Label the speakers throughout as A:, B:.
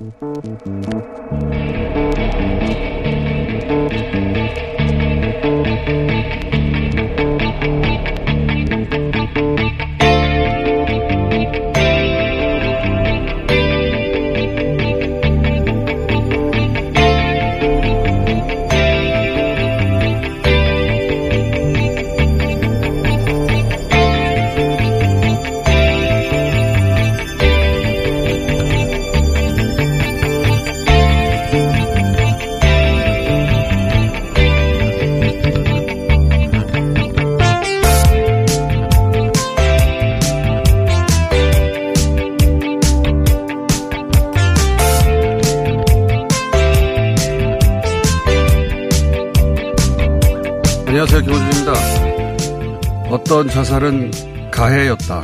A: 안녕 자살은 가해였다.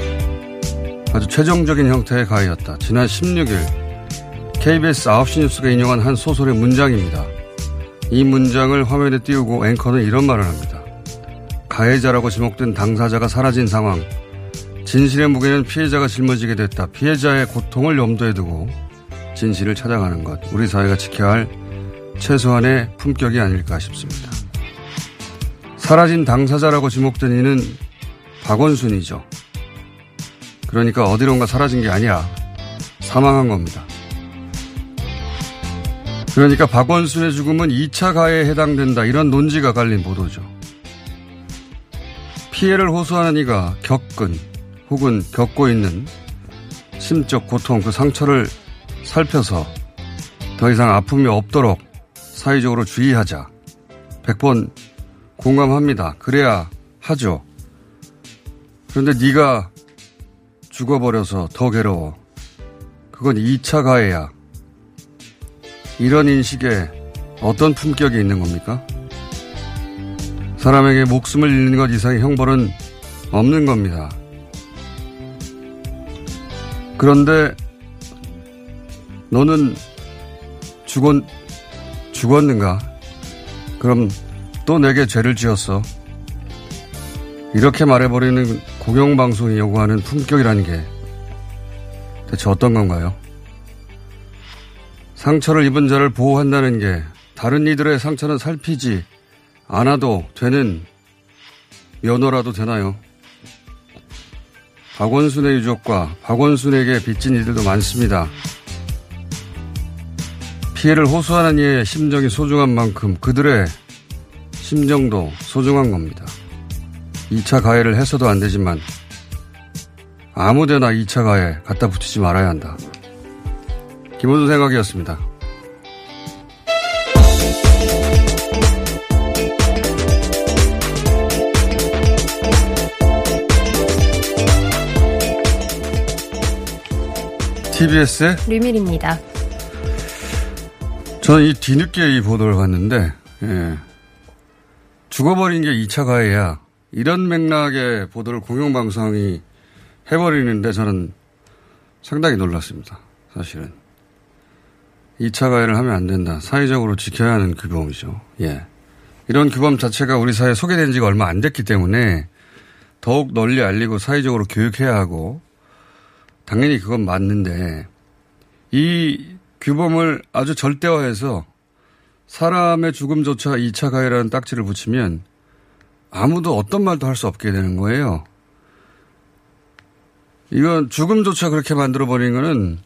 A: 아주 최종적인 형태의 가해였다. 지난 16일 KBS 9시 뉴스가 인용한 한 소설의 문장입니다. 이 문장을 화면에 띄우고 앵커는 이런 말을 합니다. 가해자라고 지목된 당사자가 사라진 상황. 진실의 무게는 피해자가 짊어지게 됐다. 피해자의 고통을 염두에 두고 진실을 찾아가는 것. 우리 사회가 지켜야 할 최소한의 품격이 아닐까 싶습니다. 사라진 당사자라고 지목된 이는 박원순이죠. 그러니까 어디론가 사라진 게 아니야. 사망한 겁니다. 그러니까 박원순의 죽음은 2차 가해에 해당된다. 이런 논지가 깔린 보도죠. 피해를 호소하는 이가 겪은 혹은 겪고 있는 심적 고통, 그 상처를 살펴서 더 이상 아픔이 없도록 사회적으로 주의하자. 100번 공감합니다. 그래야 하죠. 그런데 네가 죽어버려서 더 괴로워. 그건 2차 가해야. 이런 인식에 어떤 품격이 있는 겁니까? 사람에게 목숨을 잃는 것 이상의 형벌은 없는 겁니다. 그런데 너는 죽었, 죽었는가? 그럼 또 내게 죄를 지었어. 이렇게 말해버리는 공영방송이 요구하는 품격이라는 게 대체 어떤 건가요? 상처를 입은 자를 보호한다는 게 다른 이들의 상처는 살피지 않아도 되는 면허라도 되나요? 박원순의 유족과 박원순에게 빚진 이들도 많습니다. 피해를 호소하는 이의 심정이 소중한 만큼 그들의 심정도 소중한 겁니다. 2차 가해를 해서도 안 되지만 아무데나 2차 가해 갖다 붙이지 말아야 한다. 김호준 생각이었습니다. TBS의
B: 류밀입니다.
A: 저는 이 뒤늦게 이 보도를 봤는데, 예. 죽어버린 게 2차 가해야. 이런 맥락의 보도를 공영방송이 해버리는데 저는 상당히 놀랐습니다. 사실은. 2차 가해를 하면 안 된다. 사회적으로 지켜야 하는 규범이죠. 예. 이런 규범 자체가 우리 사회에 소개된 지가 얼마 안 됐기 때문에 더욱 널리 알리고 사회적으로 교육해야 하고 당연히 그건 맞는데 이 규범을 아주 절대화해서 사람의 죽음조차 2차 가해라는 딱지를 붙이면 아무도 어떤 말도 할 수 없게 되는 거예요. 이건 죽음조차 그렇게 만들어버리는 거는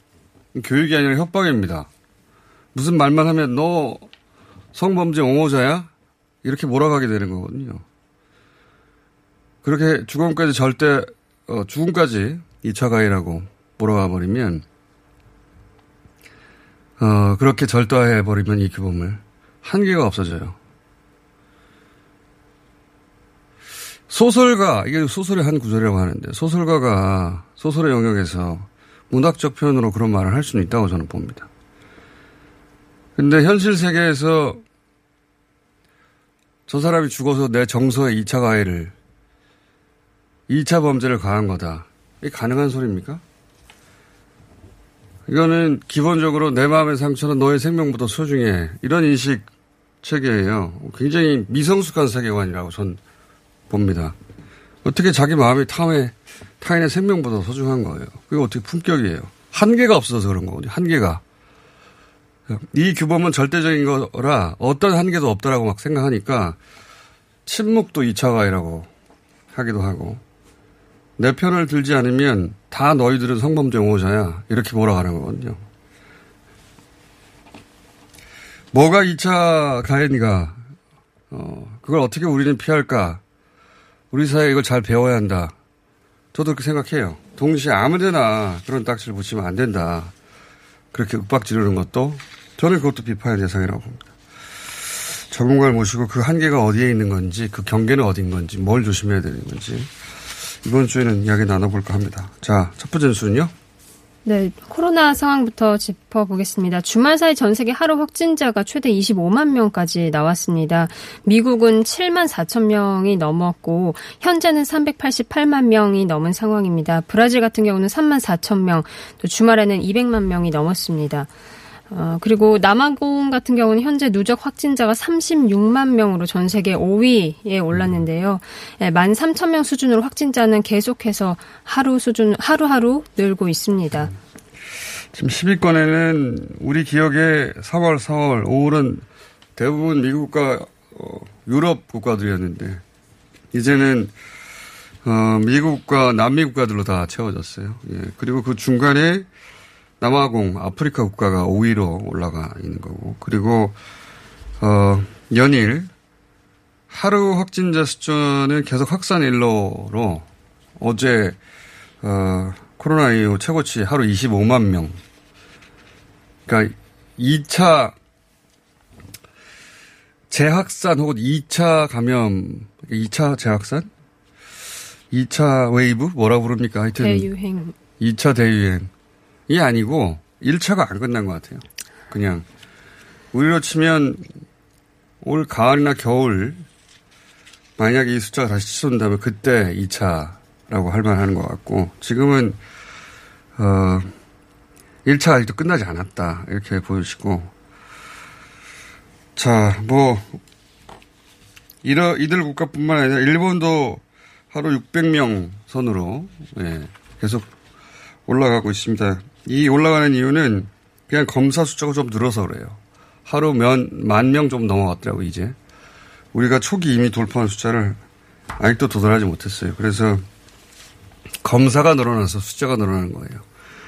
A: 교육이 아니라 협박입니다. 무슨 말만 하면 너 성범죄 옹호자야? 이렇게 몰아가게 되는 거거든요. 그렇게 죽음까지 절대, 어, 죽음까지 2차 가해라고 몰아가 버리면, 어, 그렇게 절대화해버리면 이 규범을 한계가 없어져요. 소설가, 이게 소설의 한 구절이라고 하는데, 소설가가 소설의 영역에서 문학적 표현으로 그런 말을 할 수는 있다고 저는 봅니다. 근데 현실 세계에서 저 사람이 죽어서 내 정서에 2차 가해를, 2차 범죄를 가한 거다. 이게 가능한 소리입니까? 이거는 기본적으로 내 마음의 상처는 너의 생명보다 소중해. 이런 인식 체계예요. 굉장히 미성숙한 세계관이라고 전 봅니다. 어떻게 자기 마음이 타인의, 타인의 생명보다 소중한 거예요. 그게 어떻게 품격이에요. 한계가 없어서 그런 거거든요. 한계가. 이 규범은 절대적인 거라 어떤 한계도 없다라고 막 생각하니까 침묵도 2차 가해라고 하기도 하고 내 편을 들지 않으면 다 너희들은 성범죄 옹호자야 이렇게 몰아가는 거거든요. 뭐가 2차 가해인가 어, 그걸 어떻게 우리는 피할까 우리 사회에 이걸 잘 배워야 한다. 저도 그렇게 생각해요. 동시에 아무데나 그런 딱지를 붙이면 안 된다. 그렇게 윽박 지르는 것도 저는 그것도 비판의 대상이라고 봅니다. 전문가를 모시고 그 한계가 어디에 있는 건지 그 경계는 어디인 건지 뭘 조심해야 되는 건지 이번 주에는 이야기 나눠볼까 합니다. 자, 첫 번째 뉴스는요.
B: 네, 코로나 상황부터 짚어보겠습니다. 주말 사이 전 세계 하루 확진자가 최대 25만 명까지 나왔습니다. 미국은 7만 4천 명이 넘었고 현재는 388만 명이 넘은 상황입니다. 브라질 같은 경우는 3만 4천 명, 또 주말에는 200만 명이 넘었습니다. 어, 그리고 남아공 같은 경우는 현재 누적 확진자가 36만 명으로 전 세계 5위에 올랐는데요. 예, 13,000명 수준으로 확진자는 계속해서 하루 수준, 하루하루 늘고 있습니다.
A: 지금 10위권에는 우리 기억에 3월, 4월, 5월은 대부분 미국과 어, 유럽 국가들이었는데 이제는 어, 미국과 남미 국가들로 다 채워졌어요. 예. 그리고 그 중간에 남아공, 아프리카 국가가 5위로 올라가 있는 거고, 그리고, 어, 연일, 하루 확진자 숫자는 계속 확산 일로로 어제, 어, 코로나 이후 최고치 하루 25만 명. 그러니까 2차 재확산 혹은 2차 감염, 2차 재확산? 2차 웨이브? 뭐라 부릅니까? 하여튼.
B: 대유행.
A: 2차 대유행. 이 아니고 1차가 안 끝난 것 같아요. 그냥 우리로 치면 올 가을이나 겨울 만약에 이 숫자가 다시 치솟는다면 그때 2차라고 할 만하는 것 같고 지금은 어 1차 아직도 끝나지 않았다 이렇게 보여지고 자 뭐 이러 이들 국가뿐만 아니라 일본도 하루 600명 선으로 예, 계속 올라가고 있습니다. 이 올라가는 이유는 그냥 검사 숫자가 좀 늘어서 그래요. 하루 면, 만 명 좀 넘어갔더라고, 이제. 우리가 초기 이미 돌파한 숫자를 아직도 도달하지 못했어요. 그래서 검사가 늘어나서 숫자가 늘어나는 거예요.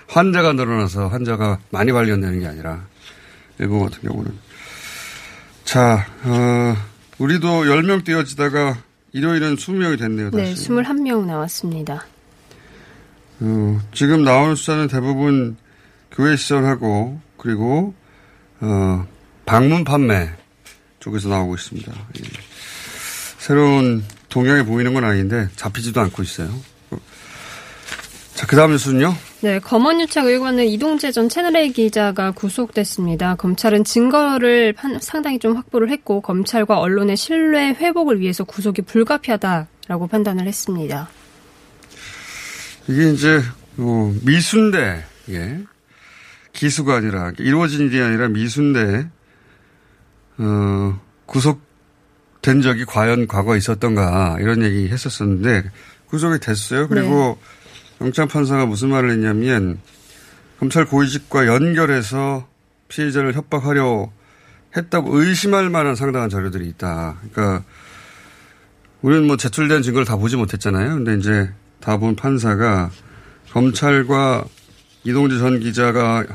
A: 환자가 늘어나서 환자가 많이 발견되는 게 아니라 일본 같은 경우는. 자, 어, 우리도 10명 뛰어지다가 일요일은 20명이 됐네요. 다시.
B: 네, 21명 나왔습니다.
A: 어, 지금 나오는 숫자는 대부분 교회 시설하고 그리고 어, 방문 판매 쪽에서 나오고 있습니다. 예. 새로운 동향이 보이는 건 아닌데 잡히지도 않고 있어요. 자, 그 다음 뉴스는요?
B: 네, 검언유착 의혹하는 이동재 전 채널A 기자가 구속됐습니다. 검찰은 증거를 상당히 좀 확보를 했고 검찰과 언론의 신뢰 회복을 위해서 구속이 불가피하다라고 판단을 했습니다.
A: 이게 이제 어, 미순대 예. 기수가 아니라 이루어진 일이 아니라 미순대 어, 구속된 적이 과연 과거에 있었던가 이런 얘기 했었었는데 구속이 됐어요. 그리고 네. 영장 판사가 무슨 말을 했냐면 검찰 고위직과 연결해서 피해자를 협박하려 했다고 의심할 만한 상당한 자료들이 있다. 그러니까 우리는 뭐 제출된 증거를 다 보지 못했잖아요. 근데 이제 다 본 판사가 검찰과 이동재 전 기자가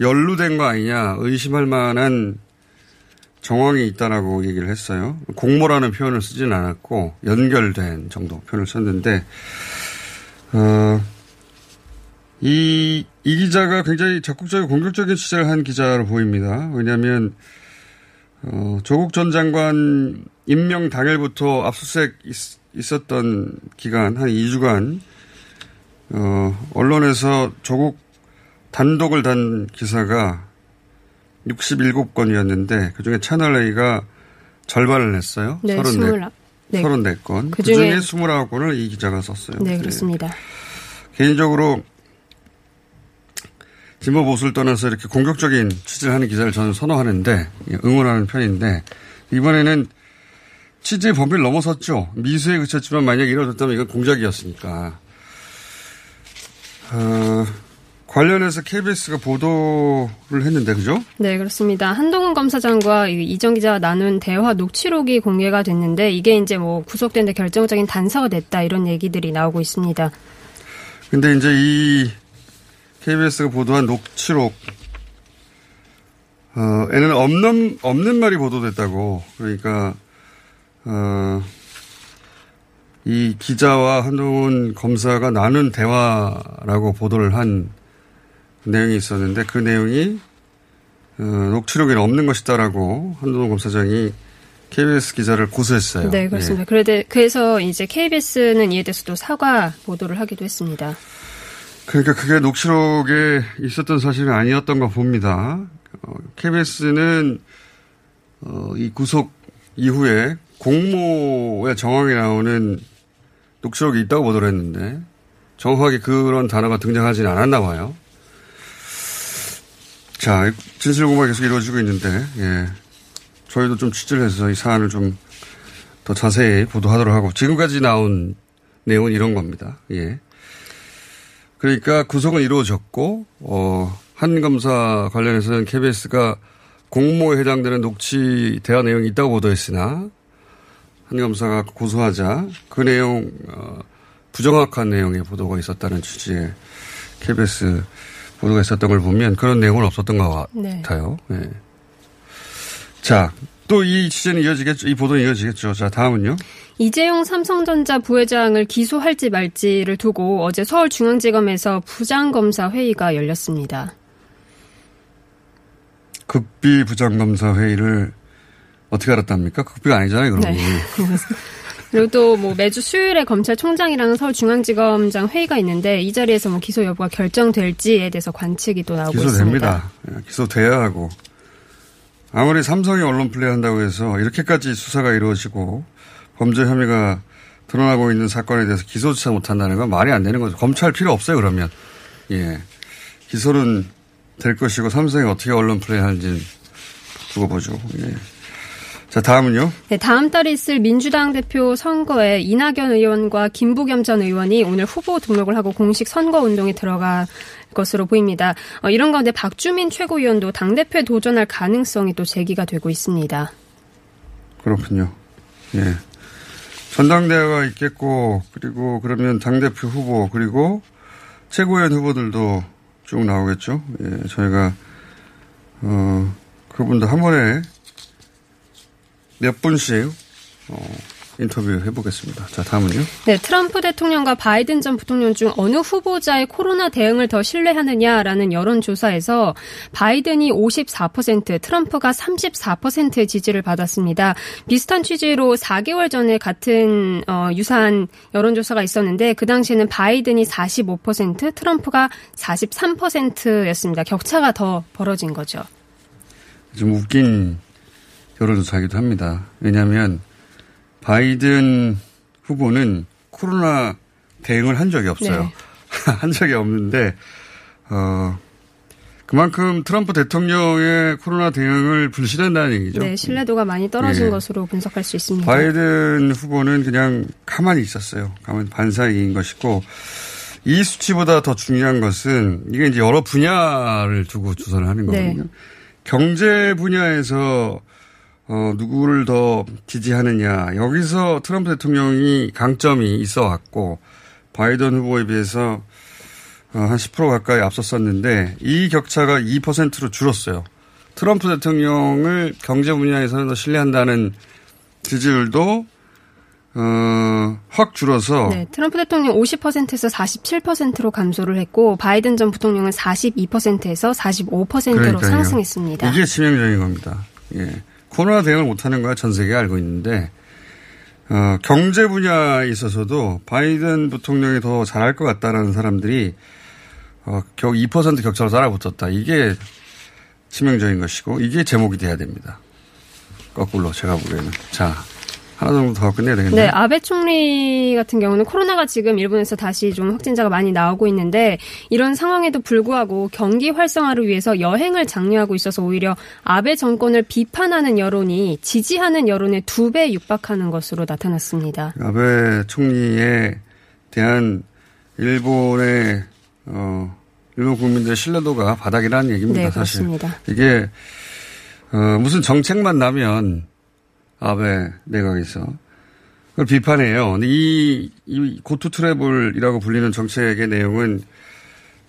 A: 연루된 거 아니냐 의심할 만한 정황이 있다라고 얘기를 했어요. 공모라는 표현을 쓰지는 않았고 연결된 정도 표현을 썼는데 어, 이, 이 기자가 굉장히 적극적이고 공격적인 취재를 한 기자로 보입니다. 왜냐하면 어, 조국 전 장관 임명 당일부터 압수수색 있, 었던 기간 한 2주간 어, 언론에서 조국 단독을 단 기사가 67건이었는데 그중에 채널A가 절반을 냈어요.
B: 네,
A: 34,
B: 네.
A: 34건. 그 중에 29건을 이 기자가 썼어요.
B: 네, 그렇습니다. 네.
A: 개인적으로 진보 보수를 떠나서 이렇게 공격적인 취재를 하는 기자를 저는 선호하는데 응원하는 편인데 이번에는 취재 범위를 넘어섰죠. 미수에 그쳤지만 만약에 이뤄졌다면 이건 공작이었으니까. 어, 관련해서 KBS가 보도를 했는데 그죠?
B: 네 그렇습니다. 한동훈 검사장과 이정 기자가 나눈 대화 녹취록이 공개가 됐는데 이게 이제 뭐 구속된데 결정적인 단서가 됐다 이런 얘기들이 나오고 있습니다.
A: 근데 이제 이 KBS가 보도한 녹취록 어, 에는 없는 없는 말이 보도됐다고 그러니까 어, 이 기자와 한동훈 검사가 나눈 대화라고 보도를 한 내용이 있었는데 그 내용이 어, 녹취록에는 없는 것이다라고 한동훈 검사장이 KBS 기자를 고소했어요.
B: 네, 그렇습니다. 예. 그래서 이제 KBS는 이에 대해서도 사과 보도를 하기도 했습니다.
A: 그러니까 그게 녹취록에 있었던 사실은 아니었던 가 봅니다. 어, KBS는 어, 이 구속 이후에 공모의 정황이 나오는 녹취록이 있다고 보도를 했는데 정확하게 그런 단어가 등장하지는 않았나 봐요. 자, 진실 공방이 계속 이루어지고 있는데, 예. 저희도 좀 취재를 해서 이 사안을 좀 더 자세히 보도하도록 하고, 지금까지 나온 내용은 이런 겁니다. 예. 그러니까 구속은 이루어졌고, 어, 한 검사 관련해서는 KBS가 공모에 해당되는 녹취 대화 내용이 있다고 보도했으나, 한 검사가 고소하자 그 내용, 어, 부정확한 내용의 보도가 있었다는 취지의 KBS 보도가 있었던 걸 보면 그런 내용은 없었던 것 네. 같아요. 네. 네. 자, 또 이 취재는 이어지겠죠. 이 보도는 이어지겠죠. 자, 다음은요.
B: 이재용 삼성전자 부회장을 기소할지 말지를 두고 어제 서울중앙지검에서 부장검사 회의가 열렸습니다.
A: 극비 부장검사 회의를 어떻게 알았답니까? 극비가 아니잖아요, 그럼. 네.
B: 그리고 또 뭐 매주 수요일에 검찰총장이랑 서울중앙지검장 회의가 있는데 이 자리에서 뭐 기소 여부가 결정될지에 대해서 관측이 또 나오고
A: 기소됩니다. 있습니다. 예, 기소돼야 하고 아무리 삼성이 언론 플레이한다고 해서 이렇게까지 수사가 이루어지고 범죄 혐의가 드러나고 있는 사건에 대해서 기소조차 못한다는 건 말이 안 되는 거죠. 검찰 필요 없어요 그러면. 예. 기소는 될 것이고 삼성이 어떻게 언론 플레이하는지는 두고 보죠. 예. 자, 다음은요?
B: 네, 다음 달에 있을 민주당 대표 선거에 이낙연 의원과 김부겸 전 의원이 오늘 후보 등록을 하고 공식 선거 운동에 들어갈 것으로 보입니다. 어, 이런 가운데 박주민 최고위원도 당대표에 도전할 가능성이 또 제기가 되고 있습니다.
A: 그렇군요. 예. 전당대회가 있겠고, 그리고 그러면 당대표 후보, 그리고 최고위원 후보들도 쭉 나오겠죠. 예, 저희가, 어, 그분들 한 번에 몇 분씩 어, 인터뷰 해보겠습니다. 자, 다음은요.
B: 네, 트럼프 대통령과 바이든 전 부통령 중 어느 후보자의 코로나 대응을 더 신뢰하느냐라는 여론조사에서 바이든이 54%, 트럼프가 34%의 지지를 받았습니다. 비슷한 취지로 4개월 전에 같은 어, 유사한 여론조사가 있었는데 그 당시에는 바이든이 45%, 트럼프가 43%였습니다. 격차가 더 벌어진 거죠.
A: 좀 웃긴 여론조사기도 합니다. 왜냐하면 바이든 후보는 코로나 대응을 한 적이 없어요. 네. 한 적이 없는데 어 그만큼 트럼프 대통령의 코로나 대응을 불신한다는 얘기죠.
B: 네, 신뢰도가 많이 떨어진 네. 것으로 분석할 수 있습니다.
A: 바이든 후보는 그냥 가만히 있었어요. 가만히 반사이인 것이고 이 수치보다 더 중요한 것은 이게 이제 여러 분야를 두고 조사를 하는
B: 네.
A: 거거든요. 경제 분야에서 어, 누구를 더 지지하느냐. 여기서 트럼프 대통령이 강점이 있어 왔고, 바이든 후보에 비해서 어, 한 10% 가까이 앞섰었는데, 이 격차가 2%로 줄었어요. 트럼프 대통령을 경제 분야에서는 더 신뢰한다는 지지율도, 어, 확 줄어서,
B: 네, 트럼프 대통령 50%에서 47%로 감소를 했고 바이든 전 부통령은 42%에서 45%로
A: 그러니까요.
B: 상승했습니다.
A: 이게 치명적인 겁니다. 예. 코로나 대응을 못하는 거야 전 세계가 알고 있는데 어, 경제 분야에 있어서도 바이든 부통령이 더 잘할 것 같다라는 사람들이 어, 겨우 2% 격차로 따라붙었다. 이게 치명적인 것이고 이게 제목이 돼야 됩니다. 거꾸로 제가 보기에는 자 하나 정도 더 끝내야 되겠네요.
B: 네, 아베 총리 같은 경우는 코로나가 지금 일본에서 다시 좀 확진자가 많이 나오고 있는데 이런 상황에도 불구하고 경기 활성화를 위해서 여행을 장려하고 있어서 오히려 아베 정권을 비판하는 여론이 지지하는 여론의 두 배 육박하는 것으로 나타났습니다.
A: 아베 총리에 대한 일본의 어 일본 국민들의 신뢰도가 바닥이라는 얘기입니다.
B: 네,
A: 사실
B: 그렇습니다.
A: 이게 어 무슨 정책만 나면 아베 내각에서 그걸 비판해요. 근데 이, 이 고투 트래블이라고 불리는 정책의 내용은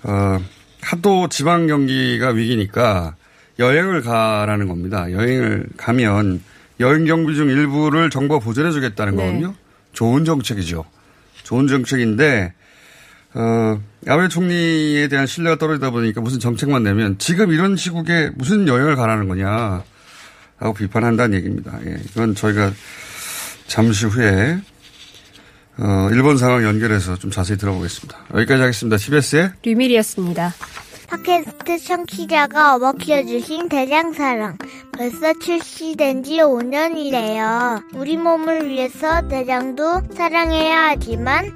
A: 어 하도 지방 경기가 위기니까 여행을 가라는 겁니다. 여행을 가면 여행 경비 중 일부를 정부가 보전해 주겠다는
B: 네.
A: 거거든요. 좋은 정책이죠. 좋은 정책인데 어, 아베 총리에 대한 신뢰가 떨어지다 보니까 무슨 정책만 내면 지금 이런 시국에 무슨 여행을 가라는 거냐 라고 비판한다는 얘기입니다. 예, 이건 저희가 잠시 후에 어, 일본 상황 연결해서 좀 자세히 들어보겠습니다. 여기까지 하겠습니다. TBS의
B: 류밀이었습니다.
C: 팟캐스트 청취자가 어머 키워주신 대장사랑. 벌써 출시된 지 5년이래요. 우리 몸을 위해서 대장도 사랑해야 하지만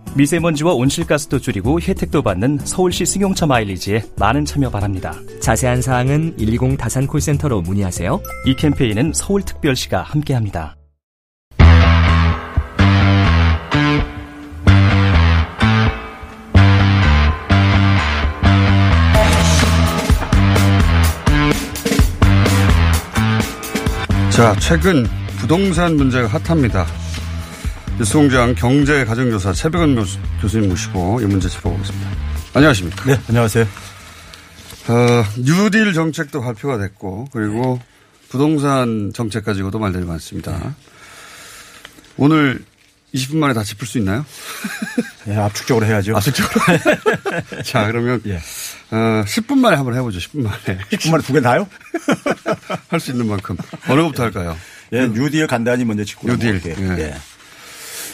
D: 미세먼지와 온실가스도 줄이고 혜택도 받는 서울시 승용차 마일리지에 많은 참여 바랍니다.
E: 자세한 사항은 120 다산 콜센터로 문의하세요.
D: 이 캠페인은 서울특별시가 함께합니다.
A: 자, 최근 부동산 문제가 핫합니다. 뉴스공장 경제 가정조사 최백은 교수- 교수님 모시고 이 문제 짚어보겠습니다. 안녕하십니까.
F: 네, 안녕하세요.
A: 어, 뉴딜 정책도 발표가 됐고, 그리고 부동산 정책 가지고도 말들이 많습니다. 오늘 20분 만에 다 짚을 수 있나요?
F: 예, 압축적으로 해야죠.
A: 압축적으로. 자, 그러면, 어, 10분 만에 한번 해보죠, 10분 만에.
F: 10분 만에 두 개 나요?
A: 할 수 있는 만큼. 어느 것부터 할까요?
F: 예, 뉴딜 간단히 먼저 짚고
A: 뉴딜. 예.
F: 예.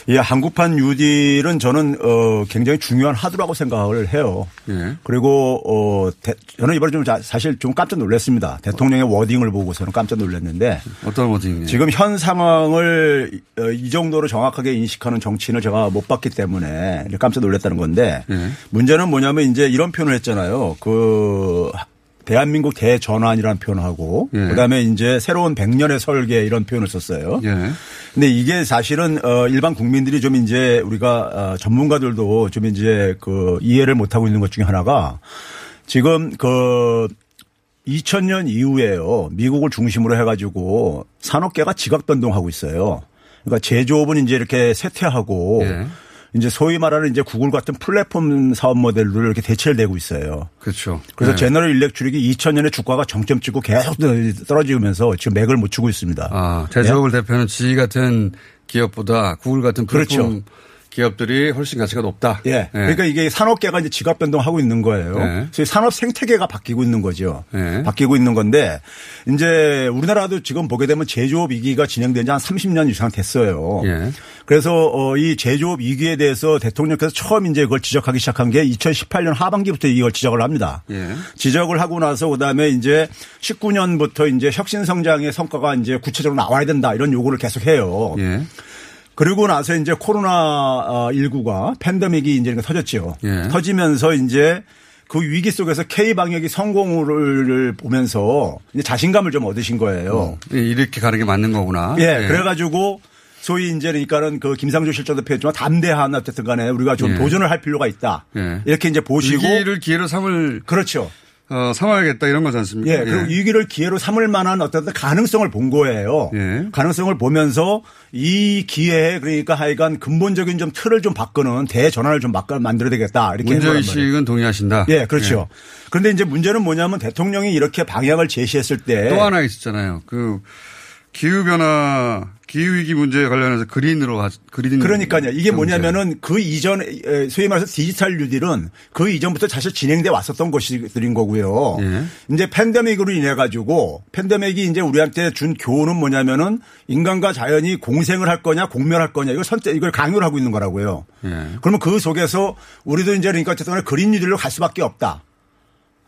F: 예, 한국판 뉴딜은 저는 어 굉장히 중요한 하드라고 생각을 해요.
A: 예.
F: 그리고 어 대- 저는 이번에 좀 자- 사실 좀 깜짝 놀랐습니다. 대통령의 워딩을 보고서는 깜짝 놀랐는데
A: 어떤 워딩이요?
F: 지금 현 상황을 어, 이 정도로 정확하게 인식하는 정치인을 제가 못 봤기 때문에 깜짝 놀랐다는 건데
A: 예.
F: 문제는 뭐냐면 이제 이런 표현을 했잖아요. 그 대한민국 대전환이라는 표현하고
A: 예.
F: 그다음에 이제 새로운 100년의 설계 이런 표현을 썼어요.
A: 예.
F: 근데 이게 사실은 어 일반 국민들이 좀 이제 우리가 어 전문가들도 좀 이제 그 이해를 못 하고 있는 것 중에 하나가 지금 그 2000년 이후에요. 미국을 중심으로 해 가지고 산업계가 지각 변동하고 있어요. 그러니까 제조업은 이제 이렇게 쇠퇴하고
A: 예.
F: 이제 소위 말하는 이제 구글 같은 플랫폼 사업 모델로 이렇게 대체를 되고 있어요.
A: 그렇죠.
F: 그래서
A: 예.
F: 제너럴 일렉트릭이 2000년에 주가가 정점 찍고 계속 떨어지면서 지금 맥을 못 추고 있습니다.
A: 아, 제조업을 대표하는 G 같은 기업보다 구글 같은 플랫폼
F: 그렇죠.
A: 기업들이 훨씬 가치가 높다.
F: 예. 그러니까 이게 산업계가 이제 지각 변동하고 있는 거예요.
A: 네.
F: 그래서 산업 생태계가 바뀌고 있는 거죠.
A: 네.
F: 바뀌고 있는 건데 이제 우리나라도 지금 보게 되면 제조업 위기가 진행된 지 한 30년 이상 됐어요.
A: 예.
F: 그래서 어, 이 제조업 위기에 대해서 대통령께서 처음 이제 그걸 지적하기 시작한 게 2018년 하반기부터 이걸 지적을 합니다.
A: 예.
F: 지적을 하고 나서 그다음에 이제 19년부터 이제 혁신 성장의 성과가 이제 구체적으로 나와야 된다 이런 요구를 계속 해요.
A: 예.
F: 그리고 나서 이제 코로나 19가 팬데믹이 이제 터졌죠.
A: 예.
F: 터지면서 이제 그 위기 속에서 K 방역이 성공을 보면서 자신감을 좀 얻으신 거예요.
A: 예, 이렇게 가는 게 맞는 거구나.
F: 예, 그래가지고 소위 이제 그러니까는 그 김상조 실장도 표현했지만 담대한 어쨌든 간에 우리가 좀
A: 예.
F: 도전을 할 필요가 있다.
A: 예.
F: 이렇게 이제 보시고
A: 위기를 기회로 삼을
F: 그렇죠.
A: 어, 삼아야겠다 이런 거지 않습니까?
F: 예, 그리고 위기를 기회로 삼을 만한 어떤 가능성을 본 거예요.
A: 예.
F: 가능성을 보면서 이 기회에 그러니까 하여간 근본적인 좀 틀을 좀 바꾸는 대전환을 좀 만들어야 되겠다. 이렇게.
A: 문제의식은 동의하신다.
F: 예, 그렇죠. 그런데 이제 문제는 뭐냐면 대통령이 이렇게 방향을 제시했을 때
A: 또 하나 있었잖아요. 그 기후 변화, 기후 위기 문제에 관련해서 그린으로, 하- 그린.
F: 그러니까요. 이게
A: 경제.
F: 뭐냐면은 그 이전, 에, 소위 말해서 디지털 뉴딜은 그 이전부터 사실 진행돼 왔었던 것들인 거고요.
A: 예.
F: 이제 팬데믹으로 인해 가지고 팬데믹이 이제 우리한테 준 교훈은 뭐냐면은 인간과 자연이 공생을 할 거냐 공멸할 거냐 이걸 선택, 이걸 강요를 하고 있는 거라고요.
A: 예.
F: 그러면 그 속에서 우리도 이제 그러니까 어쨌든 그린 뉴딜로 갈 수밖에 없다.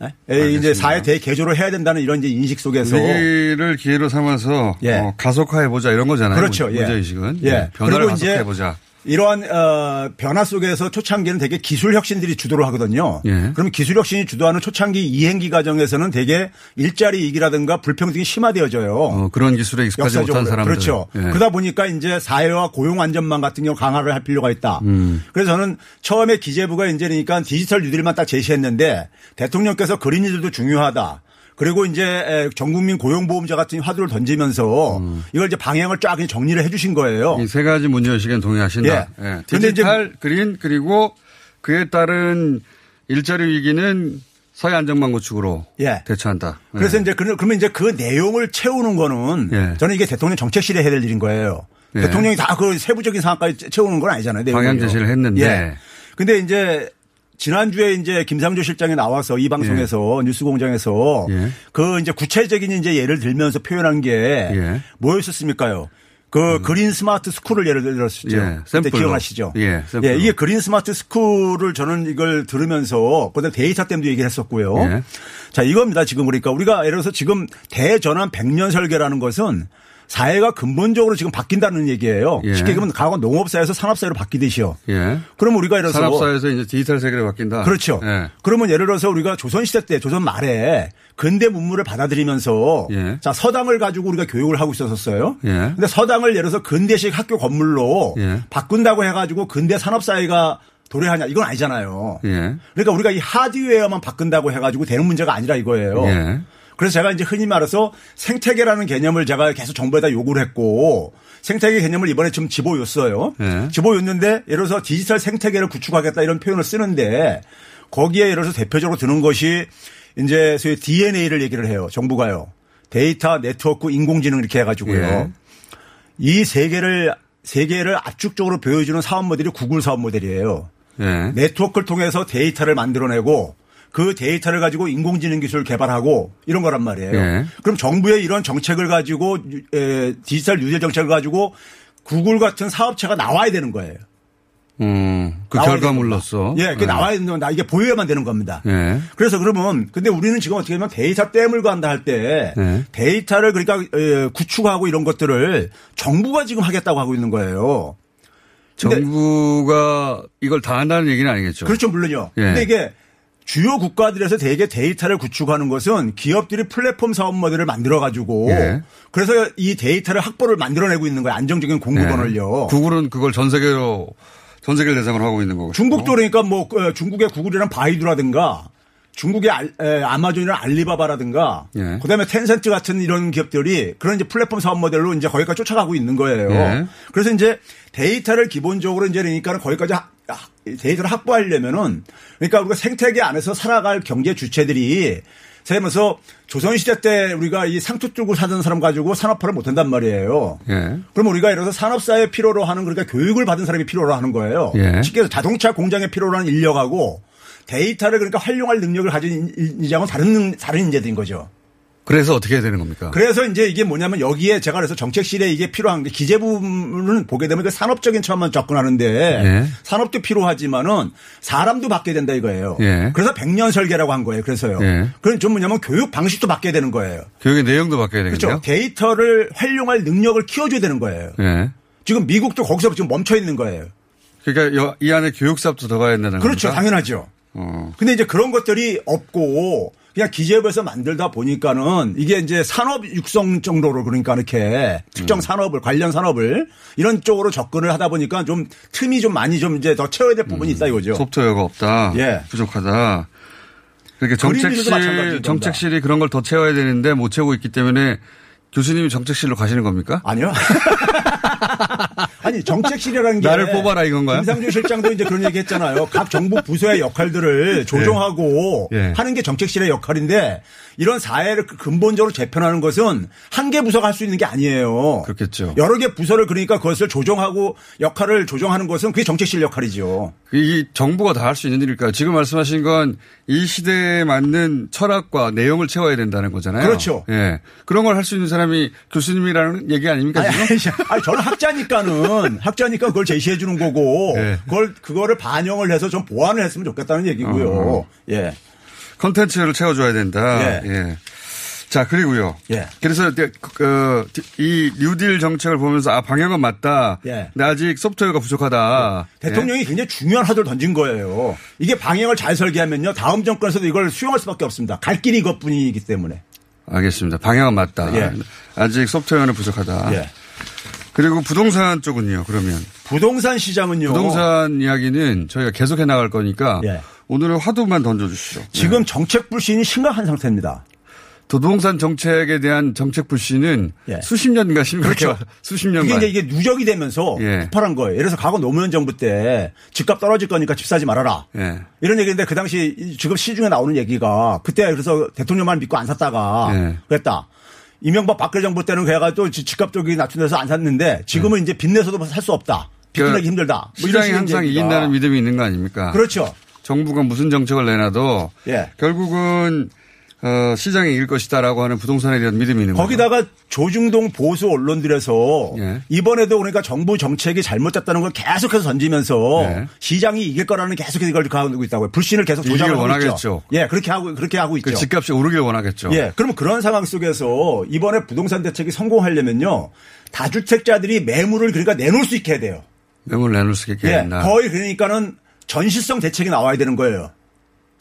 F: 예? 에, 이제 사회 대개조를 해야 된다는 이런 이제 인식 속에서
A: 위기를 기회로 삼아서
F: 예.
A: 어, 가속화해 보자 이런 거잖아요.
F: 그렇죠. 예.
A: 문제 의식은.
F: 예.
A: 변화를
F: 이제
A: 가속화해 보자.
F: 이러한 어, 변화 속에서 초창기는 되게 기술 혁신들이 주도를 하거든요.
A: 예.
F: 그러면 기술 혁신이 주도하는 초창기 이행기 과정에서는 되게 일자리 이익이라든가 불평등이 심화되어져요.
A: 어, 그런 기술에 익숙하지 못한 사람들.
F: 그렇죠.
A: 예.
F: 그러다 보니까 이제 사회와 고용 안전망 같은 경우 강화를 할 필요가 있다.
A: 음.
F: 그래서 저는 처음에 기재부가 이제 그러니까 디지털 뉴딜만 딱 제시했는데 대통령께서 그린 뉴딜도 중요하다. 그리고 이제 에, 전국민 고용보험자 같은 화두를 던지면서 이걸 이제 방향을 쫙 정리를 해 주신 거예요.
A: 이 세 가지 문제 의식은 동의하신다.
F: 예.
A: 예.
F: 근데 이제
A: 디지털, 그린, 그리고 그에 따른 일자리 위기는 사회 안전망 구축으로
F: 예.
A: 대처한다. 예.
F: 그래서 이제 그- 그러면 이제 그 내용을 채우는 거는
A: 예.
F: 저는 이게 대통령 정책실에 해야 될 일인 거예요.
A: 예.
F: 대통령이 다 그 세부적인 상황까지 채우는 건 아니잖아요.
A: 방향 제시를 했는데.
F: 예. 근데 이제 지난주에 이제 김상조 실장이 나와서 이 방송에서 뉴스 공장에서
A: 예.
F: 그 이제 구체적인 이제 예를 들면서 표현한 게
A: 예.
F: 뭐였었습니까요? 그 그린 스마트 스쿨을 예를 들었었죠.
A: 예,
F: 그때
A: 샘플로.
F: 기억나시죠?
A: 예, 샘플로.
F: 이게 그린 스마트 스쿨을 저는 이걸 들으면서 그다음 데이터 댐 얘기를 했었고요.
A: 예.
F: 자, 이겁니다. 지금 그러니까 우리가 예를 들어서 지금 대전환 100년 설계라는 것은 사회가 근본적으로 지금 바뀐다는 얘기예요.
A: 예.
F: 쉽게 얘기하면 과거 농업사에서 산업사회로 바뀌듯이요.
A: 예.
F: 그럼 우리가 예를 들어서
A: 산업사에서 이제 디지털 세계로 바뀐다.
F: 그렇죠.
A: 예.
F: 그러면 예를 들어서 우리가 조선시대 때, 조선 말에 근대 문물을 받아들이면서
A: 예.
F: 자, 서당을 가지고 우리가 교육을 하고 있었어요.
A: 예.
F: 근데 서당을 예를 들어서 근대식 학교 건물로
A: 예.
F: 바꾼다고 해가지고 근대 산업사회가 도래하냐 이건 아니잖아요.
A: 예.
F: 그러니까 우리가 이 하드웨어만 바꾼다고 해가지고 되는 문제가 아니라 이거예요.
A: 예.
F: 그래서 제가 이제 흔히 말해서 생태계라는 개념을 제가 계속 정부에다 요구를 했고 생태계 개념을 이번에 좀 집어였어요.
A: 예.
F: 집어였는데 예를 들어서 디지털 생태계를 구축하겠다 이런 표현을 쓰는데 거기에 예를 들어서 대표적으로 드는 것이 이제 소위 DNA를 얘기를 해요. 정부가요. 데이터, 네트워크, 인공지능 이렇게 해가지고요.
A: 예.
F: 이 세 개를 세 개를 압축적으로 보여주는 사업 모델이 구글 사업 모델이에요.
A: 예.
F: 네트워크를 통해서 데이터를 만들어내고 그 데이터를 가지고 인공지능 기술을 개발하고 이런 거란 말이에요.
A: 예.
F: 그럼 정부의 이런 정책을 가지고 에, 디지털 뉴딜 정책을 가지고 구글 같은 사업체가 나와야 되는 거예요.
A: 음, 그 결과물로서.
F: 예, 그게 나와야 되는 건 이게 보여야만 되는 겁니다.
A: 예.
F: 그래서 그러면 근데 우리는 지금 어떻게 하면 데이터 댐을 간다 할때
A: 네.
F: 데이터를 그러니까 에, 구축하고 이런 것들을 정부가 지금 하겠다고 하고 있는 거예요.
A: 정부가 이걸 다 한다는 얘기는 아니겠죠.
F: 그렇죠, 물론요.
A: 예.
F: 근데 이게 주요 국가들에서 대개 데이터를 구축하는 것은 기업들이 플랫폼 사업 모델을 만들어 가지고
A: 예.
F: 그래서 이 데이터를 확보를 만들어내고 있는 거예요. 안정적인 공급원을요.
A: 예. 구글은 그걸 전 세계로 전 세계를 대상으로 하고 있는 거고.
F: 중국도 그러니까 뭐 어, 중국의 구글이랑 바이두라든가 중국의 알- 에, 아마존이랑 알리바바라든가
A: 예.
F: 그다음에 텐센트 같은 이런 기업들이 그런 이제 플랫폼 사업 모델로 이제 거기까지 쫓아가고 있는 거예요.
A: 예.
F: 그래서 이제 데이터를 기본적으로 이제 그러니까는 거기까지 하- 하- 데이터를 확보하려면은 그러니까 우리가 생태계 안에서 살아갈 경제 주체들이 세면서 조선시대 때 우리가 이 상투 틀고 사는 사람 가지고 산업화를 못 한단 말이에요.
A: 예.
F: 그럼 우리가 예를 들어서 산업사회 필요로 하는 그러니까 교육을 받은 사람이 필요로 하는 거예요.
A: 예.
F: 쉽게 해서 자동차 공장에 필요로 하는 인력하고 데이터를 그러니까 활용할 능력을 가진 인- 인자하고 다른 다른 인재들인 거죠.
A: 그래서 어떻게 해야 되는 겁니까?
F: 그래서 이제 이게 뭐냐면 여기에 제가 그래서 정책실에 이게 필요한 게 기재 부분을 보게 되면 그 산업적인 처음만 접근하는데
A: 예.
F: 산업도 필요하지만은 사람도 바뀌어야 된다 이거예요.
A: 예.
F: 그래서 백년 설계라고 한 거예요. 그래서요.
A: 예.
F: 그건 좀 뭐냐면 교육 방식도 바뀌어야 되는 거예요.
A: 교육의 내용도 바뀌어야 되겠죠.
F: 그렇죠. 데이터를 활용할 능력을 키워줘야 되는 거예요.
A: 예.
F: 지금 미국도 거기서 지금 멈춰 있는 거예요.
A: 그러니까 여- 이 안에 교육 사업도 들어가야 된다는
F: 그렇죠.
A: 겁니까?
F: 당연하죠.
A: 어.
F: 근데 이제 그런 것들이 없고 그냥 기재부에서 만들다 보니까는 이게 이제 산업 육성 정도로 그러니까 이렇게
A: 음.
F: 특정 산업을 관련 산업을 이런 쪽으로 접근을 하다 보니까 좀 틈이 좀 많이 좀 이제 더 채워야 될 부분이 있다 이거죠.
A: 음. 소프트웨어가 없다.
F: 예.
A: 부족하다.
F: 그림들도
A: 정책실. 정책실이 그런 걸 더 채워야 되는데 못 채우고 있기 때문에 교수님이 정책실로 가시는 겁니까?
F: 아니요. 아니 정책실이라는 게
A: 나를 뽑아라 이건가요?
F: 김상준 실장도 이제 그런 얘기 했잖아요. 각 정부 부서의 역할들을 조정하고
A: 예.
F: 하는 게 정책실의 역할인데 이런 사회를 그 근본적으로 재편하는 것은 한 개 부서가 할 수 있는 게 아니에요.
A: 그렇겠죠.
F: 여러 개 부서를 그러니까 그것을 조정하고 역할을 조정하는 것은 그게 정책실 역할이죠.
A: 이 정부가 다 할 수 있는 일일까요? 지금 말씀하신 건 이 시대에 맞는 철학과 내용을 채워야 된다는 거잖아요.
F: 그렇죠.
A: 예. 그런 걸 할 수 있는 사람이 교수님이라는 얘기 아닙니까
F: 아니,
A: 지금?
F: 아니, 아니, 저는 학자니까는 학자니까 그걸 제시해 주는 거고
A: 네.
F: 그걸 그거를 반영을 해서 좀 보완을 했으면 좋겠다는 얘기고요.
A: 어.
F: 예.
A: 컨텐츠를 채워줘야 된다.
F: 예.
A: 예. 자 그리고요.
F: 예.
A: 그래서 이제 그, 이 뉴딜 정책을 보면서 아 방향은 맞다.
F: 예.
A: 근데 아직 소프트웨어가 부족하다.
F: 대통령이 굉장히 중요한 화두를 던진 거예요. 이게 방향을 잘 설계하면요. 다음 정권에서도 이걸 수용할 수밖에 없습니다. 갈 길이 이것뿐이기 때문에.
A: 예. 알겠습니다. 방향은 맞다.
F: 예.
A: 아직 소프트웨어는 부족하다.
F: 예.
A: 그리고 부동산 쪽은요. 그러면
F: 부동산 시장은요.
A: 부동산 이야기는 저희가 계속해 나갈 거니까
F: 예.
A: 오늘은 화두만 던져주시죠.
F: 지금 정책 불신이 심각한 상태입니다.
A: 부동산 정책에 대한 정책 불신은
F: 예.
A: 수십 년간 심각해
F: 그렇죠.
A: 수십 년간
F: 이제 이게 누적이 되면서
A: 예.
F: 폭발한 거예요. 예를 들어서 과거 노무현 정부 때 집값 떨어질 거니까 집 사지 말아라.
A: 예.
F: 이런 얘기인데 그 당시 이- 지금 시중에 나오는 얘기가 그때 그래서 대통령만 믿고 안 샀다가
A: 예.
F: 그랬다. 이명박 박근혜 정부 때는 그래가지고 지- 집값 쪽이 낮춘 데서 안 샀는데 지금은 이제 빚내서도 살 수 없다.
A: 빚그
F: 내기 힘들다. 뭐
A: 시장이 항상
F: 얘기가.
A: 이긴다는 믿음이 있는 거 아닙니까?
F: 그렇죠.
A: 정부가 무슨 정책을 내놔도
F: 예.
A: 결국은 어, 시장이 이길 것이다라고 하는 부동산에 대한 믿음이 있는 거죠.
F: 거기다가 조중동 보수 언론들에서
A: 예.
F: 이번에도 그러니까 정부 정책이 잘못됐다는 걸 계속해서 던지면서
A: 예.
F: 시장이 이길 거라는 계속해서 이걸 가고 있다고요. 불신을 계속 조장하고
A: 원하겠죠.
F: 있죠. 예, 그렇게 하고 그렇게 하고 있죠.
A: 그 집값이 오르길 원하겠죠.
F: 예. 그러면 그런 상황 속에서 이번에 부동산 대책이 성공하려면요. 다주택자들이 매물을 그러니까 내놓을 수 있게 해야 돼요.
A: 매물 내놓을 수 있게
F: 예. 거의 그러니까는 전시성 대책이 나와야 되는 거예요.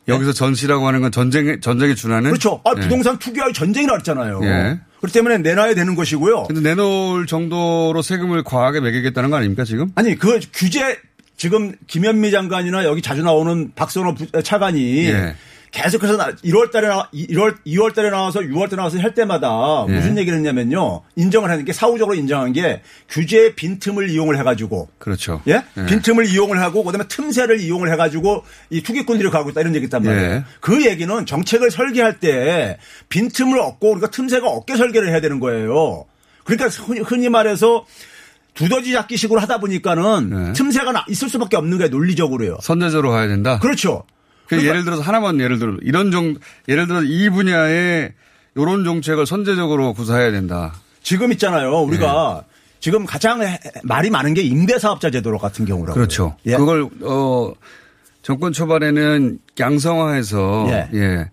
A: 여기서 전시라고 하는 건 전쟁에 전쟁에 준하는
F: 그렇죠. 아,
A: 예.
F: 부동산 투기와 전쟁이라 했잖아요.
A: 예.
F: 그렇기 때문에 내놔야 되는 것이고요.
A: 근데 내놓을 정도로 세금을 과하게 매기겠다는 거 아닙니까 지금?
F: 아니 그 규제 지금 김현미 장관이나 여기 자주 나오는 박선호 부- 차관이
A: 예.
F: 계속해서 1월 달에 나 1월 2월 달에 나와서 6월 달에 나와서 할 때마다
A: 예.
F: 무슨 얘기를 했냐면요. 인정을 하는 게 사후적으로 인정한 게 규제의 빈틈을 이용을 해 가지고
A: 그렇죠.
F: 예?
A: 예.
F: 빈틈을 이용을 하고 그다음에 틈새를 이용을 해 가지고 이 투기꾼들이 가고 있다 이런 얘기 있단 말이에요.
A: 예.
F: 그 얘기는 정책을 설계할 때 빈틈을 얻고 그러니까 틈새가 없게 설계를 해야 되는 거예요. 그러니까 흔히, 말해서 두더지 잡기식으로 하다 보니까는
A: 네.
F: 틈새가 나- 있을 수밖에 없는 거예요. 논리적으로요.
A: 선제적으로 가야 된다.
F: 그렇죠.
A: 그 예를 들어서 하나만 예를 들어 이런 정 예를 들어 이 분야에 이런 정책을 선제적으로 구사해야 된다.
F: 지금 있잖아요. 우리가 지금 가장 말이 많은 게 임대사업자 제도 같은 경우라고.
A: 그렇죠.
F: 예.
A: 그걸 어 정권 초반에는 양성화해서
F: 예.
A: 예.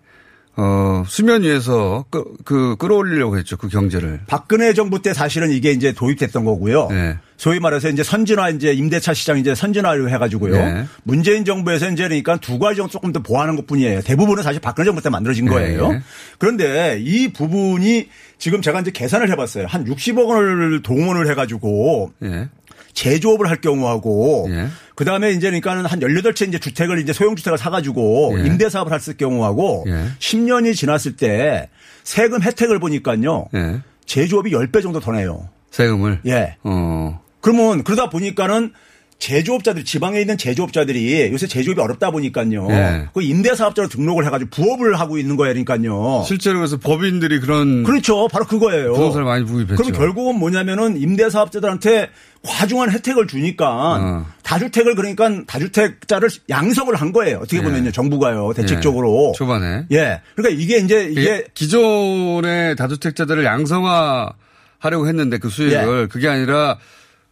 A: 어 수면 위에서 그, 그 끌어올리려고 했죠 그 경제를.
F: 박근혜 정부 때 사실은 이게 이제 도입됐던 거고요.
A: 네.
F: 소위 말해서 이제 선진화 이제 임대차 시장 이제 선진화를 해가지고요.
A: 네.
F: 문재인 정부에서 이제 그러니까 두 가지 정도 조금 더 보완한 것 뿐이에요. 대부분은 사실 박근혜 정부 때 만들어진 거예요.
A: 네.
F: 그런데 이 부분이 지금 제가 이제 계산을 해봤어요. 한 60억 원을 동원을 해가지고
A: 예.
F: 제조업을 할 경우하고
A: 예.
F: 그 다음에 이제 그러니까는 한 18채 이제 주택을 이제 소형 주택을 사 가지고
A: 예.
F: 임대 사업을 했을 경우하고
A: 예.
F: 10년이 지났을 때 세금 혜택을 보니까요.
A: 예.
F: 제조업이 10배 정도 더 내요.
A: 세금을.
F: 예.
A: 어.
F: 그러면 그러다 보니까는 제조업자들 지방에 있는 제조업자들이 요새 제조업이 어렵다 보니까요.
A: 예.
F: 그 임대사업자로 등록을 해가지고 부업을 하고 있는 거예요, 그러니까요.
A: 실제로 그래서 법인들이 그런
F: 그렇죠, 바로 그거예요.
A: 부동산을 많이 구입했죠.
F: 그럼 결국은 뭐냐면은 임대사업자들한테 과중한 혜택을 주니까
A: 어.
F: 다주택을 그러니까 다주택자를 양성을 한 거예요. 어떻게
A: 예.
F: 보면요, 정부가요, 대책적으로.
A: 예. 초반에.
F: 예. 그러니까 이게 이제 이게
A: 이게 기존의 다주택자들을 양성화 하려고 했는데 그 수익을 그게 아니라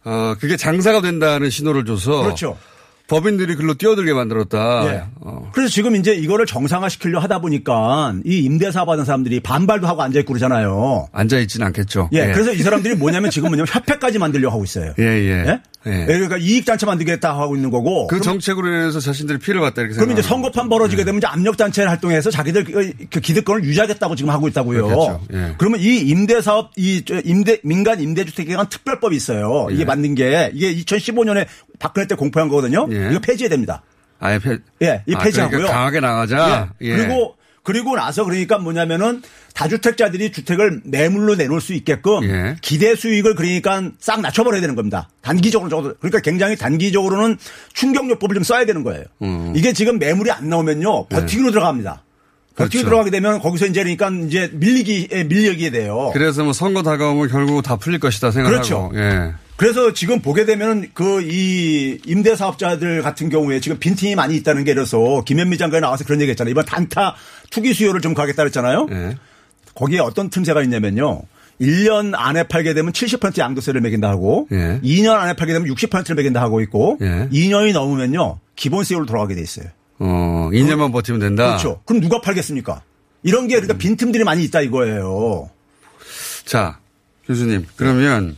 A: 어 그게 장사가 된다는 신호를 줘서
F: 그렇죠.
A: 법인들이 글로 뛰어들게 만들었다.
F: 예.
A: 어.
F: 그래서 지금 이제 이거를 정상화시키려 하다 보니까 이 임대사 받은 사람들이 반발도 하고 앉아있고 그러잖아요.
A: 앉아 있지는 않겠죠.
F: 예. 그래서 이 사람들이 뭐냐면 지금 뭐냐면 협회까지 만들려고 하고 있어요.
A: 예, 예.
F: 예?
A: 예.
F: 그러니까 이익단체 만들겠다 하고 있는 거고.
A: 그
F: 그럼-
A: 정책으로 인해서 자신들이 피해를 봤다 이렇게
F: 그러면 이제
A: 생각하는
F: 선거판 벌어지게 되면 이제 압력단체를 활동해서 자기들 그- 그 기득권을 유지하겠다고 지금 하고 있다고요.
A: 예.
F: 그러면 이 임대사업, 이저 임대, 민간 임대주택에 관한 특별법이 있어요. 이게
A: 예.
F: 만든 게 이게 2015년에 박근혜 때 공포한 거거든요.
A: 예.
F: 이거 폐지해야 됩니다.
A: 아예 폐,
F: 예, 이
A: 아,
F: 폐지하고요.
A: 그러니까 강하게 나가자.
F: 예.
A: 예.
F: 그리고 그리고 나서 그러니까 뭐냐면은 다주택자들이 주택을 매물로 내놓을 수 있게끔
A: 예.
F: 기대 수익을 그러니까 싹 낮춰버려야 되는 겁니다. 단기적으로 적어도 그러니까 굉장히 단기적으로는 충격요법을 좀 써야 되는 거예요.
A: 음.
F: 이게 지금 매물이 안 나오면요 버티기로 들어갑니다. 버티기
A: 그렇죠.
F: 들어가게 되면 거기서 이제 그러니까 이제 밀리기 에 밀리게 돼요.
A: 그래서 뭐 선거 다가오면 결국 다 풀릴 것이다 생각하고.
F: 그렇죠.
A: 예.
F: 그래서 지금 보게 되면 그 이 임대 사업자들 같은 경우에 지금 빈틈이 많이 있다는 게 이래서 김현미 장관이 나와서 그런 얘기 했잖아요. 이번 단타 투기 수요를 좀 가겠다 그랬잖아요.
A: 예.
F: 거기에 어떤 틈새가 있냐면요. 1년 안에 팔게 되면 70% 양도세를 매긴다 하고
A: 예.
F: 2년 안에 팔게 되면 60%를 매긴다 하고 있고
A: 예.
F: 2년이 넘으면요. 기본세율로 돌아가게 돼 있어요.
A: 어, 2년만 버티면 된다.
F: 그렇죠. 그럼 누가 팔겠습니까? 이런 게 그러니까 빈틈들이 많이 있다 이거예요.
A: 자, 교수님. 그러면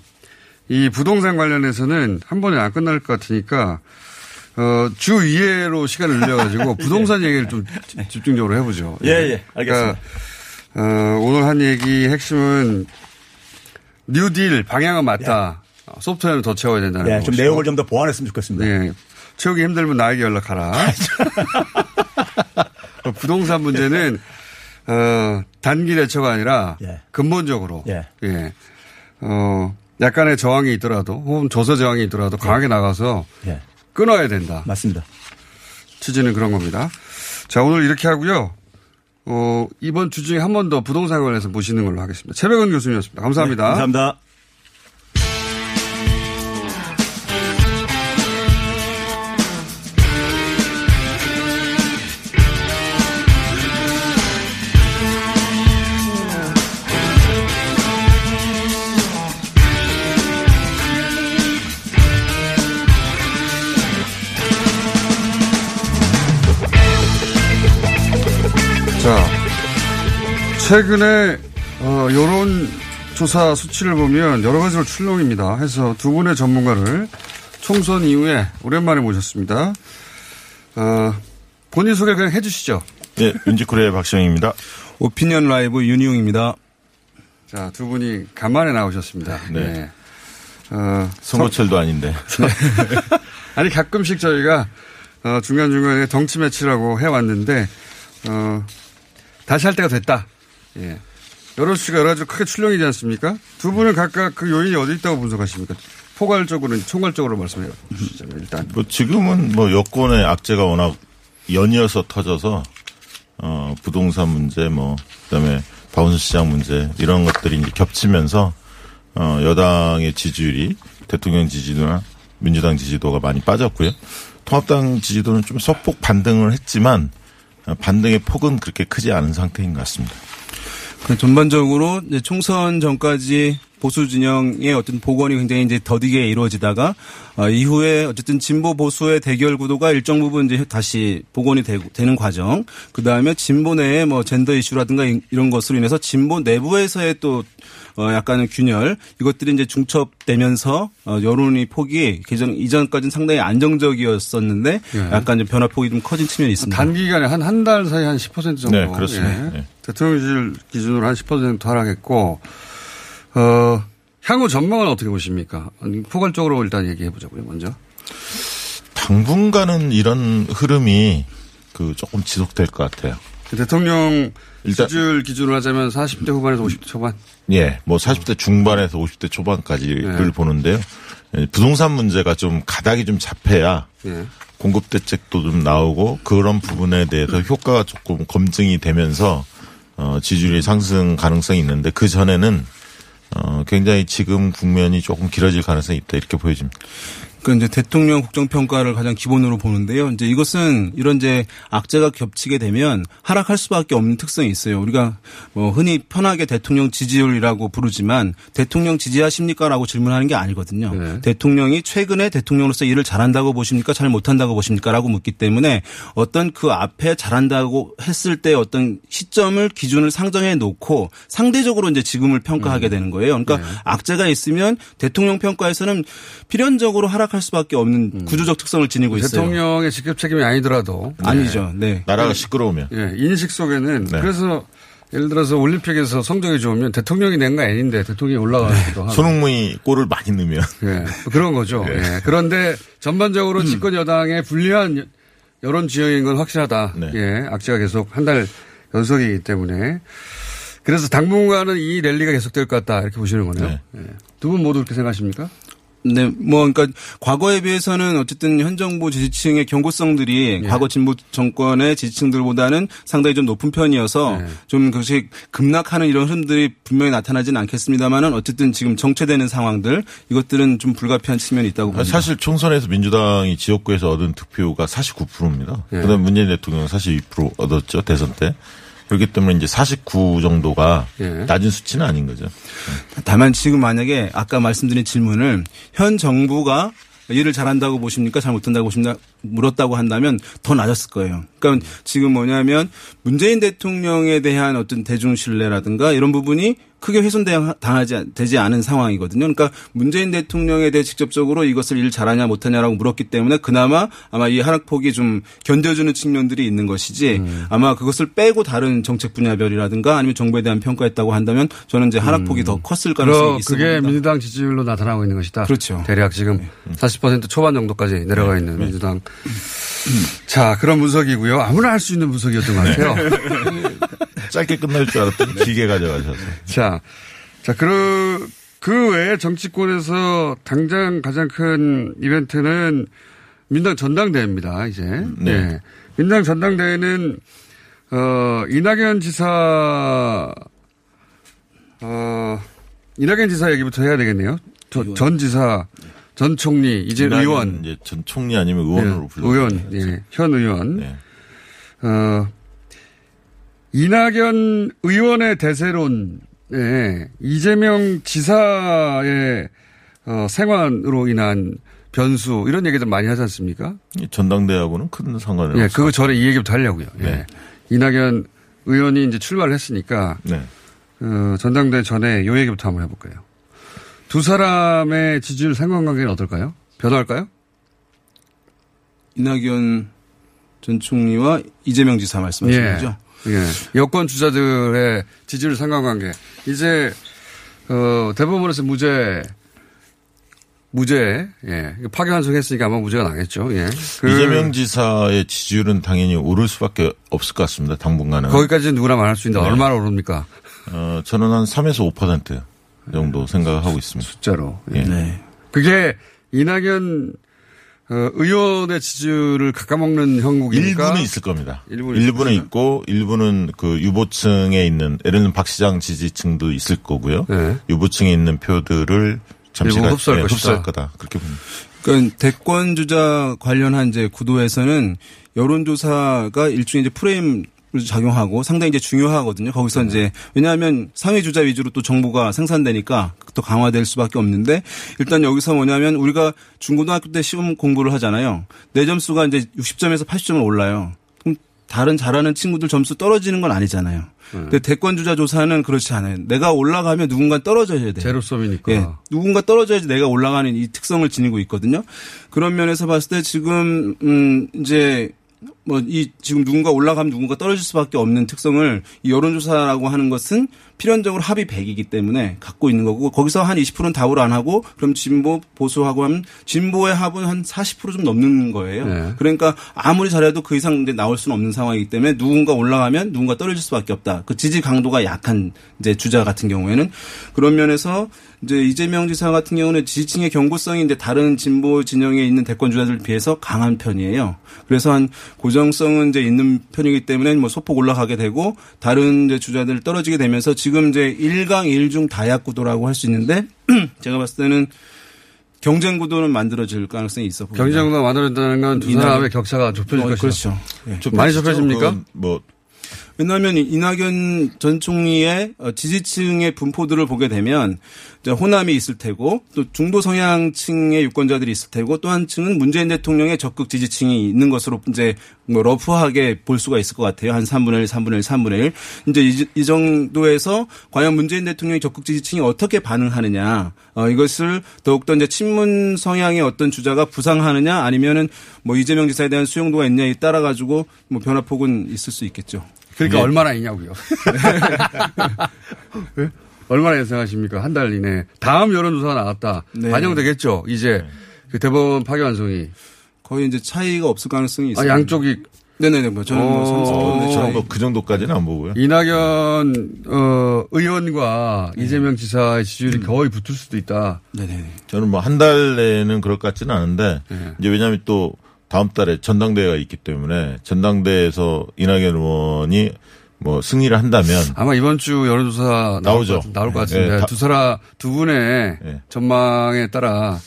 A: 이 부동산 관련해서는 한 번에 안 끝날 것 같으니까 어, 주 2회로 시간을 늘려가지고 부동산 얘기를 좀 집중적으로 해보죠.
F: 예, 예. 알겠습니다.
A: 그러니까, 어, 오늘 한 얘기 핵심은 뉴딜 방향은 맞다. 어, 소프트웨어는 더 채워야 된다는
F: 예,
A: 거.
F: 좀 내용을 좀 더 보완했으면 좋겠습니다.
A: 예. 채우기 힘들면 나에게 연락하라. 어, 부동산 문제는 어, 단기 대처가 아니라
F: 예.
A: 근본적으로
F: 예.
A: 예. 어, 약간의 저항이 있더라도 혹은 조세 저항이 있더라도 강하게 나가서
F: 예.
A: 끊어야 된다.
F: 맞습니다.
A: 취지는 그런 겁니다. 자, 오늘 이렇게 하고요. 어, 이번 주 중에 한 번 더 부동산 관련해서 모시는 걸로 하겠습니다. 최백은 교수님이었습니다. 감사합니다.
F: 네, 감사합니다.
A: 최근에 어, 여론 조사 수치를 보면 여러 가지로 출렁입니다. 해서 두 분의 전문가를 총선 이후에 오랜만에 모셨습니다. 어, 본인 소개 그냥 해주시죠.
G: 네, 윤지쿠리의 박시영입니다.
H: 오피니언 라이브 윤희용입니다.
A: 자, 두 분이 간만에 나오셨습니다.
G: 네.
A: 어,
G: 선거철도 아닌데.
A: 아니 가끔씩 저희가 어, 중간중간에 덩치 매치라고 해왔는데 어, 다시 할 때가 됐다. 예. 여러 수가 여러 가지로 크게 출렁이지 않습니까? 두 분은 각각 그 요인이 어디 있다고 분석하십니까? 포괄적으로, 총괄적으로 말씀해 주시자면 일단.
G: 뭐 지금은 뭐 여권의 악재가 워낙 연이어서 터져서 어 부동산 문제 뭐 그다음에 박원순 시장 문제 이런 것들이 이제 겹치면서 어 여당의 지지율이 대통령 지지도나 민주당 지지도가 많이 빠졌고요. 통합당 지지도는 좀 소폭 반등을 했지만 어, 반등의 폭은 그렇게 크지 않은 상태인 것 같습니다.
H: 그 전반적으로 총선 전까지 보수 진영의 어떤 복원이 굉장히 이제 더디게 이루어지다가 어, 이후에 어쨌든 진보 보수의 대결 구도가 일정 부분 이제 다시 복원이 되고, 되는 과정. 그 다음에 진보 내에 뭐 젠더 이슈라든가 이- 이런 것으로 인해서 진보 내부에서의 또 어, 약간의 균열 이것들이 이제 중첩되면서 어, 여론이 폭이 개정 이전까지는 상당히 안정적이었었는데
A: 예.
H: 약간 좀 변화폭이 좀 커진 측면이 있습니다.
A: 단기간에 한 한 달 사이 한 10% 정도.
H: 네, 그렇습니다.
A: 예.
H: 네.
A: 대통령 지지율 기준으로 한 10% 하락했고, 어, 향후 전망은 어떻게 보십니까? 포괄적으로 일단 얘기해 보자고요, 먼저.
G: 당분간은 이런 흐름이 그 조금 지속될 것 같아요.
A: 대통령
G: 일단-
A: 지지율 기준으로 하자면 40대 후반에서 50대 초반.
G: 예, 뭐 40대 중반에서 50대 초반까지를 보는데요. 예, 부동산 문제가 좀 가닥이 좀 잡혀야
A: 예.
G: 공급 대책도 좀 나오고 그런 부분에 대해서 효과가 조금 검증이 되면서 어, 지지율이 상승 가능성이 있는데 그 전에는 어, 굉장히 지금 국면이 조금 길어질 가능성이 있다 이렇게 보여집니다.
H: 그 이제 대통령 국정평가를 가장 기본으로 보는데요. 이제 이것은 이런 이제 악재가 겹치게 되면 하락할 수밖에 없는 특성이 있어요. 우리가 뭐 흔히 편하게 대통령 지지율이라고 부르지만 대통령 지지하십니까라고 질문하는 게 아니거든요. 대통령이 최근에 대통령으로서 일을 잘한다고 보십니까? 잘 못한다고 보십니까?라고 묻기 때문에 어떤 그 앞에 잘한다고 했을 때 어떤 시점을 기준을 상정해 놓고 상대적으로 이제 지금을 평가하게 되는 거예요. 그러니까 악재가 있으면 대통령 평가에서는 필연적으로 하락할 수밖에 없는 구조적 특성을 지니고 있어요.
A: 대통령의 직접 책임이 아니더라도.
H: 아니죠. 네.
G: 나라가 시끄러우면.
A: 예, 인식 속에는 그래서 예를 들어서 올림픽에서 성적이 좋으면 대통령이 낸 거 아닌데 대통령이 올라가기도 하고.
G: 손흥민이 골을 많이 넣으면.
A: 예, 그런 거죠.
G: 네.
A: 예. 그런데 전반적으로 집권 여당에 불리한 여- 여론 지형인 건 확실하다. 예, 악재가 계속 한 달 연속이기 때문에. 그래서 당분간은 이 랠리가 계속될 것 같다. 이렇게 보시는 거네요. 예. 두분 모두 그렇게 생각하십니까?
H: 네, 뭐, 그러니까 과거에 비해서는 어쨌든 현 정부 지지층의 경고성들이
A: 예.
H: 과거 진보 정권의 지지층들보다는 상당히 좀 높은 편이어서
A: 예.
H: 좀 그것이 급락하는 이런 흐름들이 분명히 나타나지는 않겠습니다만은 어쨌든 지금 정체되는 상황들 이것들은 좀 불가피한 측면이 있다고 봅니다.
G: 사실 총선에서 민주당이 지역구에서 얻은 득표가 49%입니다.
H: 예.
G: 그다음 문재인 대통령은 42% 얻었죠 대선 때. 그렇기 때문에 이제 49 정도가 낮은 수치는 아닌 거죠.
H: 다만 지금 만약에 아까 말씀드린 질문을 현 정부가 일을 잘한다고 보십니까? 잘 못한다고 보십니까? 물었다고 한다면 더 낮았을 거예요. 그러니까 지금 뭐냐면 문재인 대통령에 대한 어떤 대중 신뢰라든가 이런 부분이 크게 훼손당하지 되지 않은 상황이거든요. 그러니까 문재인 대통령에 대해 직접적으로 이것을 일 잘하냐 못하냐라고 물었기 때문에 그나마 아마 이 하락폭이 좀 견뎌주는 측면들이 있는 것이지 아마 그것을 빼고 다른 정책 분야별이라든가 아니면 정부에 대한 평가했다고 한다면 저는 이제 하락폭이 더 컸을 가능성이 있습니다.
A: 그게 민주당 지지율로 나타나고 있는 것이다.
H: 그렇죠.
A: 대략 지금 40% 초반 정도까지 내려가 있는 민주당. 자, 그런 분석이고요. 아무나 할 수 있는 분석이었던 것 같아요.
G: 짧게 끝날 줄 알았더니 길게 가져가셔서.
A: 자, 자, 그, 그 외에 정치권에서 당장 가장 큰 이벤트는 민당 전당대회입니다, 이제.
G: 네.
A: 민당 전당대회는, 어, 이낙연 지사, 어, 이낙연 지사 얘기부터 해야 되겠네요. 저- 전 지사, 전 총리, 이제 의원.
G: 이제 전 총리 아니면 의원으로
A: 예,
G: 불러.
A: 의원, 예, 현 의원. 어, 이낙연 의원의 대세론, 예, 이재명 지사의 어, 생환으로 인한 변수 이런 얘기들 많이 하지 않습니까?
G: 전당대회하고는 큰 상관이
A: 예,
G: 없어요.
A: 그거 전에 이 얘기부터 하려고요. 예.
G: 네.
A: 이낙연 의원이 이제 출마를 했으니까
G: 네.
A: 어, 전당대회 전에 요 얘기부터 한번 해볼까요? 두 사람의 지지율 상관관계는 어떨까요? 변할까요?
H: 이낙연 전 총리와 이재명 지사 말씀하시는 거죠?
A: 예. 여권 주자들의 지지율 상관관계. 이제, 어, 대법원에서 무죄, 무죄, 예. 파기환송했으니까 아마 무죄가 나겠죠. 예. 그
G: 이재명 지사의 지지율은 당연히 오를 수밖에 없을 것 같습니다. 당분간은.
A: 거기까지는 누구나 말할 수 있는데
G: 네.
A: 얼마나 오릅니까?
G: 어, 저는 한 3에서 5% 정도 생각하고 있습니다.
A: 숫자로.
G: 예.
H: 네.
A: 그게 이낙연 어, 의원의 지지율을 깎아먹는 형국입니까?
G: 일부는 있을 겁니다.
A: 일부는
G: 일부는, 있고 일부는 그 유보층에 있는 예를 들면 박 시장 지지층도 있을 거고요. 유보층에 있는 표들을 잠시
H: 일부
G: 가-
H: 흡수할
G: 예,
H: 것이다.
G: 흡수할 거다. 그렇게 봅니다.
H: 그러니까 대권 주자 관련한 이제 구도에서는 여론조사가 일종의 이제 프레임 작용하고 상당히 이제 중요하거든요. 거기서
A: 네.
H: 이제 왜냐하면 상위 주자 위주로 또 정보가 생산되니까 더 강화될 수밖에 없는데 일단 여기서 뭐냐면 우리가 중고등학교 때 시험 공부를 하잖아요. 내 점수가 이제 60점에서 80점을 올라요. 그럼 다른 잘하는 친구들 점수 떨어지는 건 아니잖아요.
A: 네.
H: 근데 대권 주자 조사는 그렇지 않아요. 내가 올라가면 누군가 떨어져야 돼요.
A: 제로섬이니까.
H: 예. 누군가 떨어져야지 내가 올라가는 이 특성을 지니고 있거든요. 그런 면에서 봤을 때 지금 음 이제 뭐 이 지금 누군가 올라가면 누군가 떨어질 수밖에 없는 특성을 이 여론조사라고 하는 것은 필연적으로 합의 100이기 때문에 갖고 있는 거고 거기서 한 20%는 답을 안 하고 그럼 진보 보수하고 하면 진보의 합은 한 40%좀 넘는 거예요.
A: 네.
H: 그러니까 아무리 잘해도 그 이상 나올 수는 없는 상황이기 때문에 누군가 올라가면 누군가 떨어질 수밖에 없다. 그 지지 강도가 약한 이제 주자 같은 경우에는 그런 면에서 이제 이재명 지사 같은 경우는 지지층의 경고성이 이제 다른 진보 진영에 있는 대권 주자들 비해서 강한 편이에요. 그래서 한 고정 성은 이제 있는 편이기 때문에 뭐 소폭 올라가게 되고 다른 이제 주자들 떨어지게 되면서 지금 이제 1강 1중 다약 구도라고 할 수 있는데 제가 봤을 때는 경쟁 구도는 만들어질 가능성이 있어 보입니다.
A: 경쟁구가 만들어진다는 건 두 사람의 격차가 좁혀질
H: 어,
A: 것이다.
H: 그렇죠. 예.
A: 많이 좁혀집니까?
G: 뭐
H: 왜냐하면 이낙연 전 총리의 어, 지지층의 분포들을 보게 되면 호남이 있을 테고 또 중도 성향층의 유권자들이 있을 테고 또 한 층은 문재인 대통령의 적극 지지층이 있는 것으로 이제 뭐 러프하게 볼 수가 있을 것 같아요. 한 3분의 1, 3분의 1, 3분의 1. 이제 이, 이 정도에서 과연 문재인 대통령의 적극 지지층이 어떻게 반응하느냐. 어, 이것을 더욱더 이제 친문 성향의 어떤 주자가 부상하느냐 아니면은 뭐 이재명 지사에 대한 수용도가 있냐에 따라 가지고 뭐 변화폭은 있을 수 있겠죠.
A: 그러니까
H: 네.
A: 얼마나 있냐고요. 네? 얼마나 예상하십니까? 한 달 이내. 다음 여론조사가 나왔다.
H: 네.
A: 반영되겠죠. 이제 그 대법원 파기환송이.
H: 거의 이제 차이가 없을 가능성이
A: 아,
H: 있어요.
A: 양쪽이.
H: 네네네. 뭐 저는 뭐
A: 어,
H: 30%.
G: 저는 뭐 그 정도까지는 안 보고요.
A: 이낙연 어, 의원과 이재명 지사의 지지율이 거의 붙을 수도 있다.
H: 네네.
G: 저는 뭐 한 달 내에는 그럴 것 같지는 않은데 이제 왜냐하면 또 다음 달에 전당대회가 있기 때문에 전당대회에서 이낙연 의원이 뭐 승리를 한다면
A: 아마 이번 주 여론조사
G: 나오죠.
A: 나올 것.
G: 예, 다-
A: 두 사람 두 분의 전망에 따라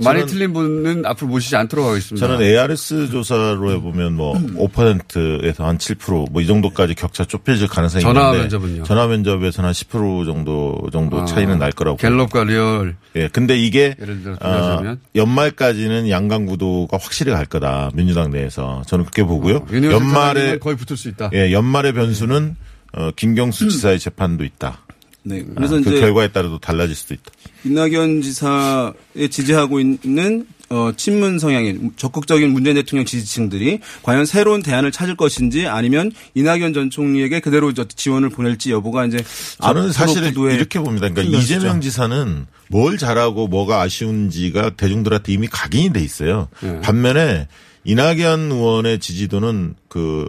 A: 많이 틀린 분은 앞으로 모시지 않도록 하겠습니다.
G: 저는 ARS 조사로 해보면 뭐 5%에서 한 7%뭐 이 정도까지 격차 좁혀질 가능성이
A: 전화
G: 있는데
A: 면접은요?
G: 전화 면접에서는 한 10% 정도 정도
A: 아,
G: 차이는 날 거라고
A: 갤럽과 리얼.
G: 예, 근데 이게
A: 예를 들어
G: 어,
A: 비교하자면
G: 연말까지는 양강 구도가 확실히 갈 거다 민주당 내에서 저는 그렇게 보고요.
A: 어,
G: 연말에
A: 거의 붙을 수 있다.
G: 예, 연말의 변수는 어, 김경수 지사의 재판도 있다.
H: 네.
G: 아,
H: 그래서
G: 그
H: 이제
G: 결과에 따라도 달라질 수도 있다.
H: 이낙연 지사에 지지하고 있는 어, 친문 성향의 적극적인 문재인 대통령 지지층들이 과연 새로운 대안을 찾을 것인지 아니면 이낙연 전 총리에게 그대로 저 지원을 보낼지 여부가 이제
G: 저는 사실은 이렇게 봅니다. 그러니까. 이재명 지사는 뭘 잘하고 뭐가 아쉬운지가 대중들한테 이미 각인이 돼 있어요.
H: 네.
G: 반면에 이낙연 의원의 지지도는 그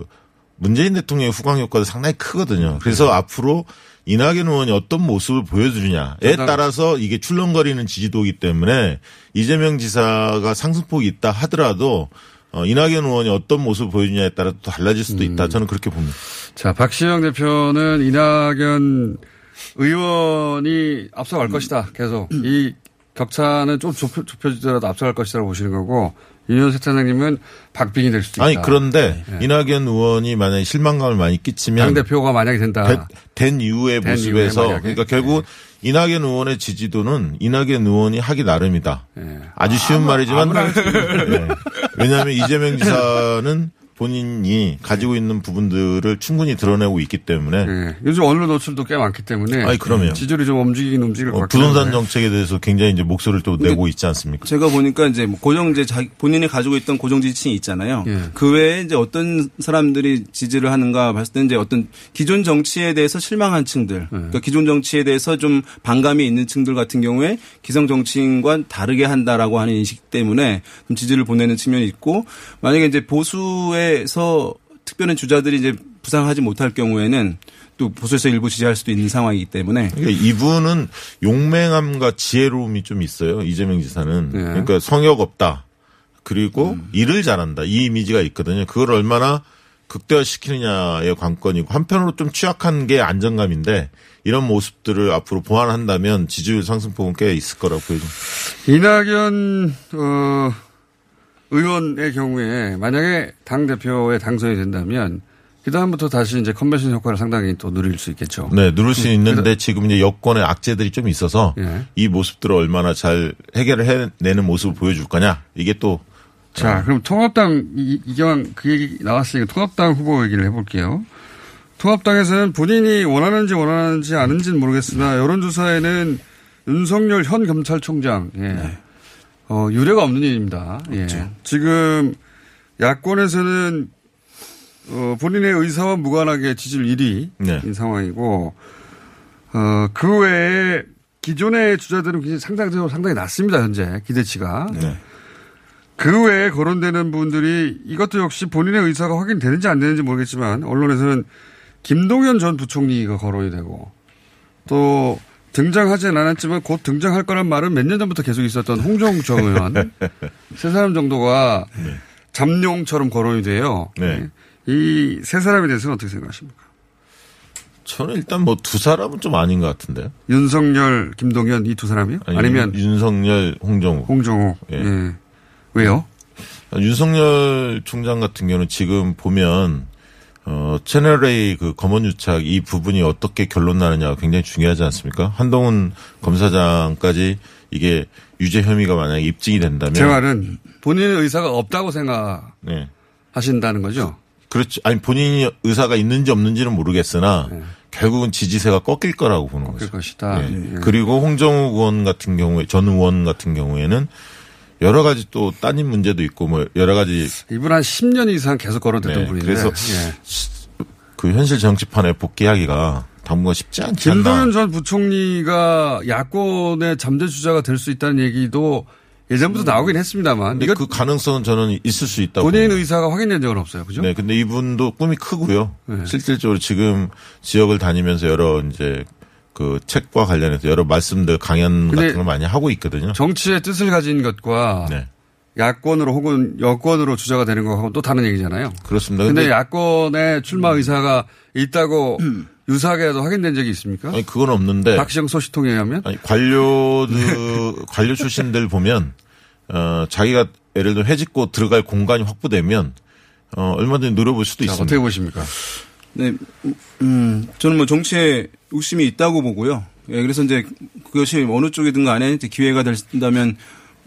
G: 문재인 대통령의 후광 효과도 상당히 크거든요. 그래서 앞으로 이낙연 의원이 어떤 모습을 보여주느냐에 따라서 이게 출렁거리는 지지도이기 때문에 이재명 지사가 상승폭이 있다 하더라도 어, 이낙연 의원이 어떤 모습을 보여주냐에 따라 또 달라질 수도
A: 음.
G: 있다. 저는 그렇게 봅니다.
A: 자, 박시영 대표는 이낙연 의원이 앞서갈 것이다. 계속. 이 격차는 좀 좁혀, 좁혀지더라도 앞서갈 것이라고 보시는 거고, 윤현 세차장님은 박빙이 될 수도 있다.
G: 아니 그런데
A: 네.
G: 이낙연 의원이 만약에 실망감을 많이 끼치면
A: 당 대표가 만약에 된다.
G: 된, 된 이후의
A: 된
G: 모습에서
A: 이후에.
G: 그러니까 결국 이낙연 의원의 지지도는 이낙연 의원이 하기 나름이다. 아주 쉬운 말이지만
A: 있는
G: 네. 왜냐하면 이재명 지사는 본인이 가지고 있는 부분들을 충분히 드러내고 있기 때문에
A: 네. 요즘 언론 노출도 꽤 많기 때문에.
G: 아니, 그럼요.
A: 지지율이 좀 움직이긴 움직일 것
G: 어, 부동산
A: 한데.
G: 정책에 대해서 굉장히 이제 목소리를 또 내고 있지 않습니까?
H: 제가 보니까 이제 뭐 고정 이제 자기 본인이 가지고 있던 고정 지지층이 있잖아요.
A: 예.
H: 그 외에 이제 어떤 사람들이 지지를 하는가 봤을 때 이제 어떤 기존 정치에 대해서 실망한 층들, 그러니까 기존 정치에 대해서 좀 반감이 있는 층들 같은 경우에 기성 정치인과 다르게 한다라고 하는 인식 때문에 좀 지지를 보내는 측면이 있고 만약에 이제 보수 에서 특별한 주자들이 이제 부상하지 못할 경우에는 또 보수에서 일부 지지할 수도 있는 상황이기 때문에
G: 그러니까 이분은 용맹함과 지혜로움이 좀 있어요. 이재명 지사는.
H: 네.
G: 그러니까 성역 없다. 그리고 일을 잘한다. 이 이미지가 있거든요. 그걸 얼마나 극대화시키느냐의 관건이고 한편으로 좀 취약한 게 안정감인데 이런 모습들을 앞으로 보완한다면 지지율 상승폭은 꽤 있을 거라고 보여집니다.
A: 이낙연 어, 의원의 경우에 만약에 당 대표에 당선이 된다면 그 다음부터 다시 이제 컨벤션 효과를 상당히 또 누릴 수 있겠죠.
G: 네, 누릴 수
A: 음,
G: 있는데 지금 이제 여권의 악재들이 좀 있어서
A: 예.
G: 이 모습들을 얼마나 잘 해결을 해내는 모습을 보여줄 거냐. 이게 또
A: 자, 그럼 통합당 이- 이경환 그 얘기 나왔으니까 통합당 후보 얘기를 해볼게요. 통합당에서는 본인이 원하는지 원하는지 아는지는 모르겠으나 여론조사에는 윤석열 현 검찰총장 예. 어, 유례가 없는 일입니다. 예. 지금 야권에서는 어, 본인의 의사와 무관하게 지지율 1위인
G: 네.
A: 상황이고 어, 그 외에 기존의 주자들은 굉장히 상당적으로 상당히 낮습니다 현재 기대치가.
G: 네.
A: 그 외에 거론되는 분들이 이것도 역시 본인의 의사가 확인되는지 안 되는지 모르겠지만 언론에서는 김동연 전 부총리가 거론이 되고 또 등장하진 않았지만 곧 등장할 거란 말은 몇 년 전부터 계속 있었던 전 의원 세 사람 정도가 잠룡처럼 거론이 돼요.
G: 네.
A: 이 세 사람에 대해서는 어떻게 생각하십니까?
G: 저는 일단 뭐 두 사람은 좀 아닌 것 같은데요.
A: 윤석열, 김동연 이 두 사람이요?
G: 아니, 윤- 윤석열, 홍정욱.
A: 홍정욱.
G: 예.
A: 예. 왜요?
G: 윤석열 총장 같은 경우는 지금 보면 어, 채널A 그 검언유착 이 부분이 어떻게 결론 나느냐가 굉장히 중요하지 않습니까? 한동훈 검사장까지 이게 유죄 혐의가 만약에 입증이 된다면
A: 제 말은 본인의 의사가 없다고 생각하신다는
G: 네.
A: 거죠?
G: 그렇죠. 아니 본인이 의사가 있는지 없는지는 모르겠으나
A: 네.
G: 결국은 지지세가 꺾일 거라고 보는 거죠.
A: 것이다.
G: 네.
A: 예.
G: 그리고 홍정욱 의원 같은 경우에 전 의원 같은 경우에는 여러 가지 또 따님 문제도 있고 뭐 여러 가지
A: 이분 한 10년 이상 계속 거론됐던
G: 네,
A: 분인데.
G: 그래서
A: 예.
G: 그 현실 정치판에 복귀하기가 당분간 쉽지 않지 않나.
A: 김동연 전 부총리가 야권의 잠재 주자가 될 수 있다는 얘기도 예전부터 나오긴 했습니다만.
G: 근데 그 가능성은 저는 있을 수 있다고.
A: 본인. 의사가 확인된 적은 없어요. 그죠?
G: 네, 근데 이분도 꿈이 크고요.
A: 네.
G: 실질적으로 지금 지역을 다니면서 여러 이제 그 책과 관련해서 여러 말씀들 강연 같은 걸 많이 하고 있거든요.
A: 정치의 뜻을 가진 것과
G: 네.
A: 야권으로 혹은 여권으로 주자가 되는 거하고 또 다른 얘기잖아요.
G: 그렇습니다.
A: 근데,
G: 근데,
A: 야권의 출마 의사가 있다고 유사하게도 확인된 적이 있습니까?
G: 아니 그건 없는데
A: 박시영 소식통에 의하면
G: 아니 관료들 관료 출신들 보면 어 자기가 예를 들어 해집고 들어갈 공간이 확보되면 어 얼마든지 누려볼 수도
A: 자,
G: 있습니다.
A: 어떻게 보십니까?
H: 네, 음, 저는 뭐 정치에 욕심이 있다고 보고요. 예, 그래서 이제 그것이 어느 쪽이든 간에 기회가 된다면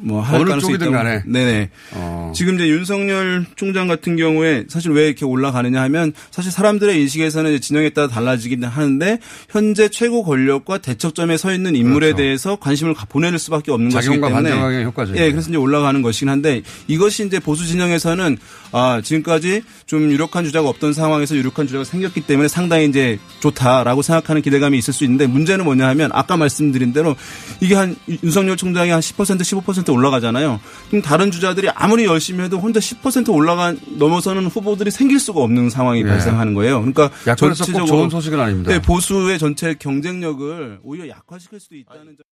H: 뭐할
A: 어느 쪽이든. 간에.
H: 네네.
A: 어.
H: 지금 이제 윤석열 총장 같은 경우에 사실 왜 이렇게 올라가느냐 하면 사실 사람들의 인식에서는 진영에 따라 달라지긴 하는데 현재 최고 권력과 대척점에 서 있는 인물에
A: 그렇죠.
H: 대해서 관심을 가- 보내는 수밖에 없는 것이기 때문에
A: 효과죠.
H: 예, 그래서 이제 올라가는 것이긴 한데 이것이 이제 보수 진영에서는 아, 지금까지 좀 유력한 주자가 없던 상황에서 유력한 주자가 생겼기 때문에 상당히 이제 좋다라고 생각하는 기대감이 있을 수 있는데 문제는 뭐냐 하면 아까 말씀드린 대로 이게 한 윤석열 총장이 한 10% 15% 올라가잖아요. 그럼 다른 주자들이 아무리 열심히 해도 혼자 10% 올라가 넘어서는 후보들이 생길 수가 없는 상황이
A: 예.
H: 발생하는 거예요. 그러니까 전체적으로
A: 좋은 소식은 아닙니다.
H: 네, 보수의 전체 경쟁력을 오히려 약화시킬 수도 있다는 점.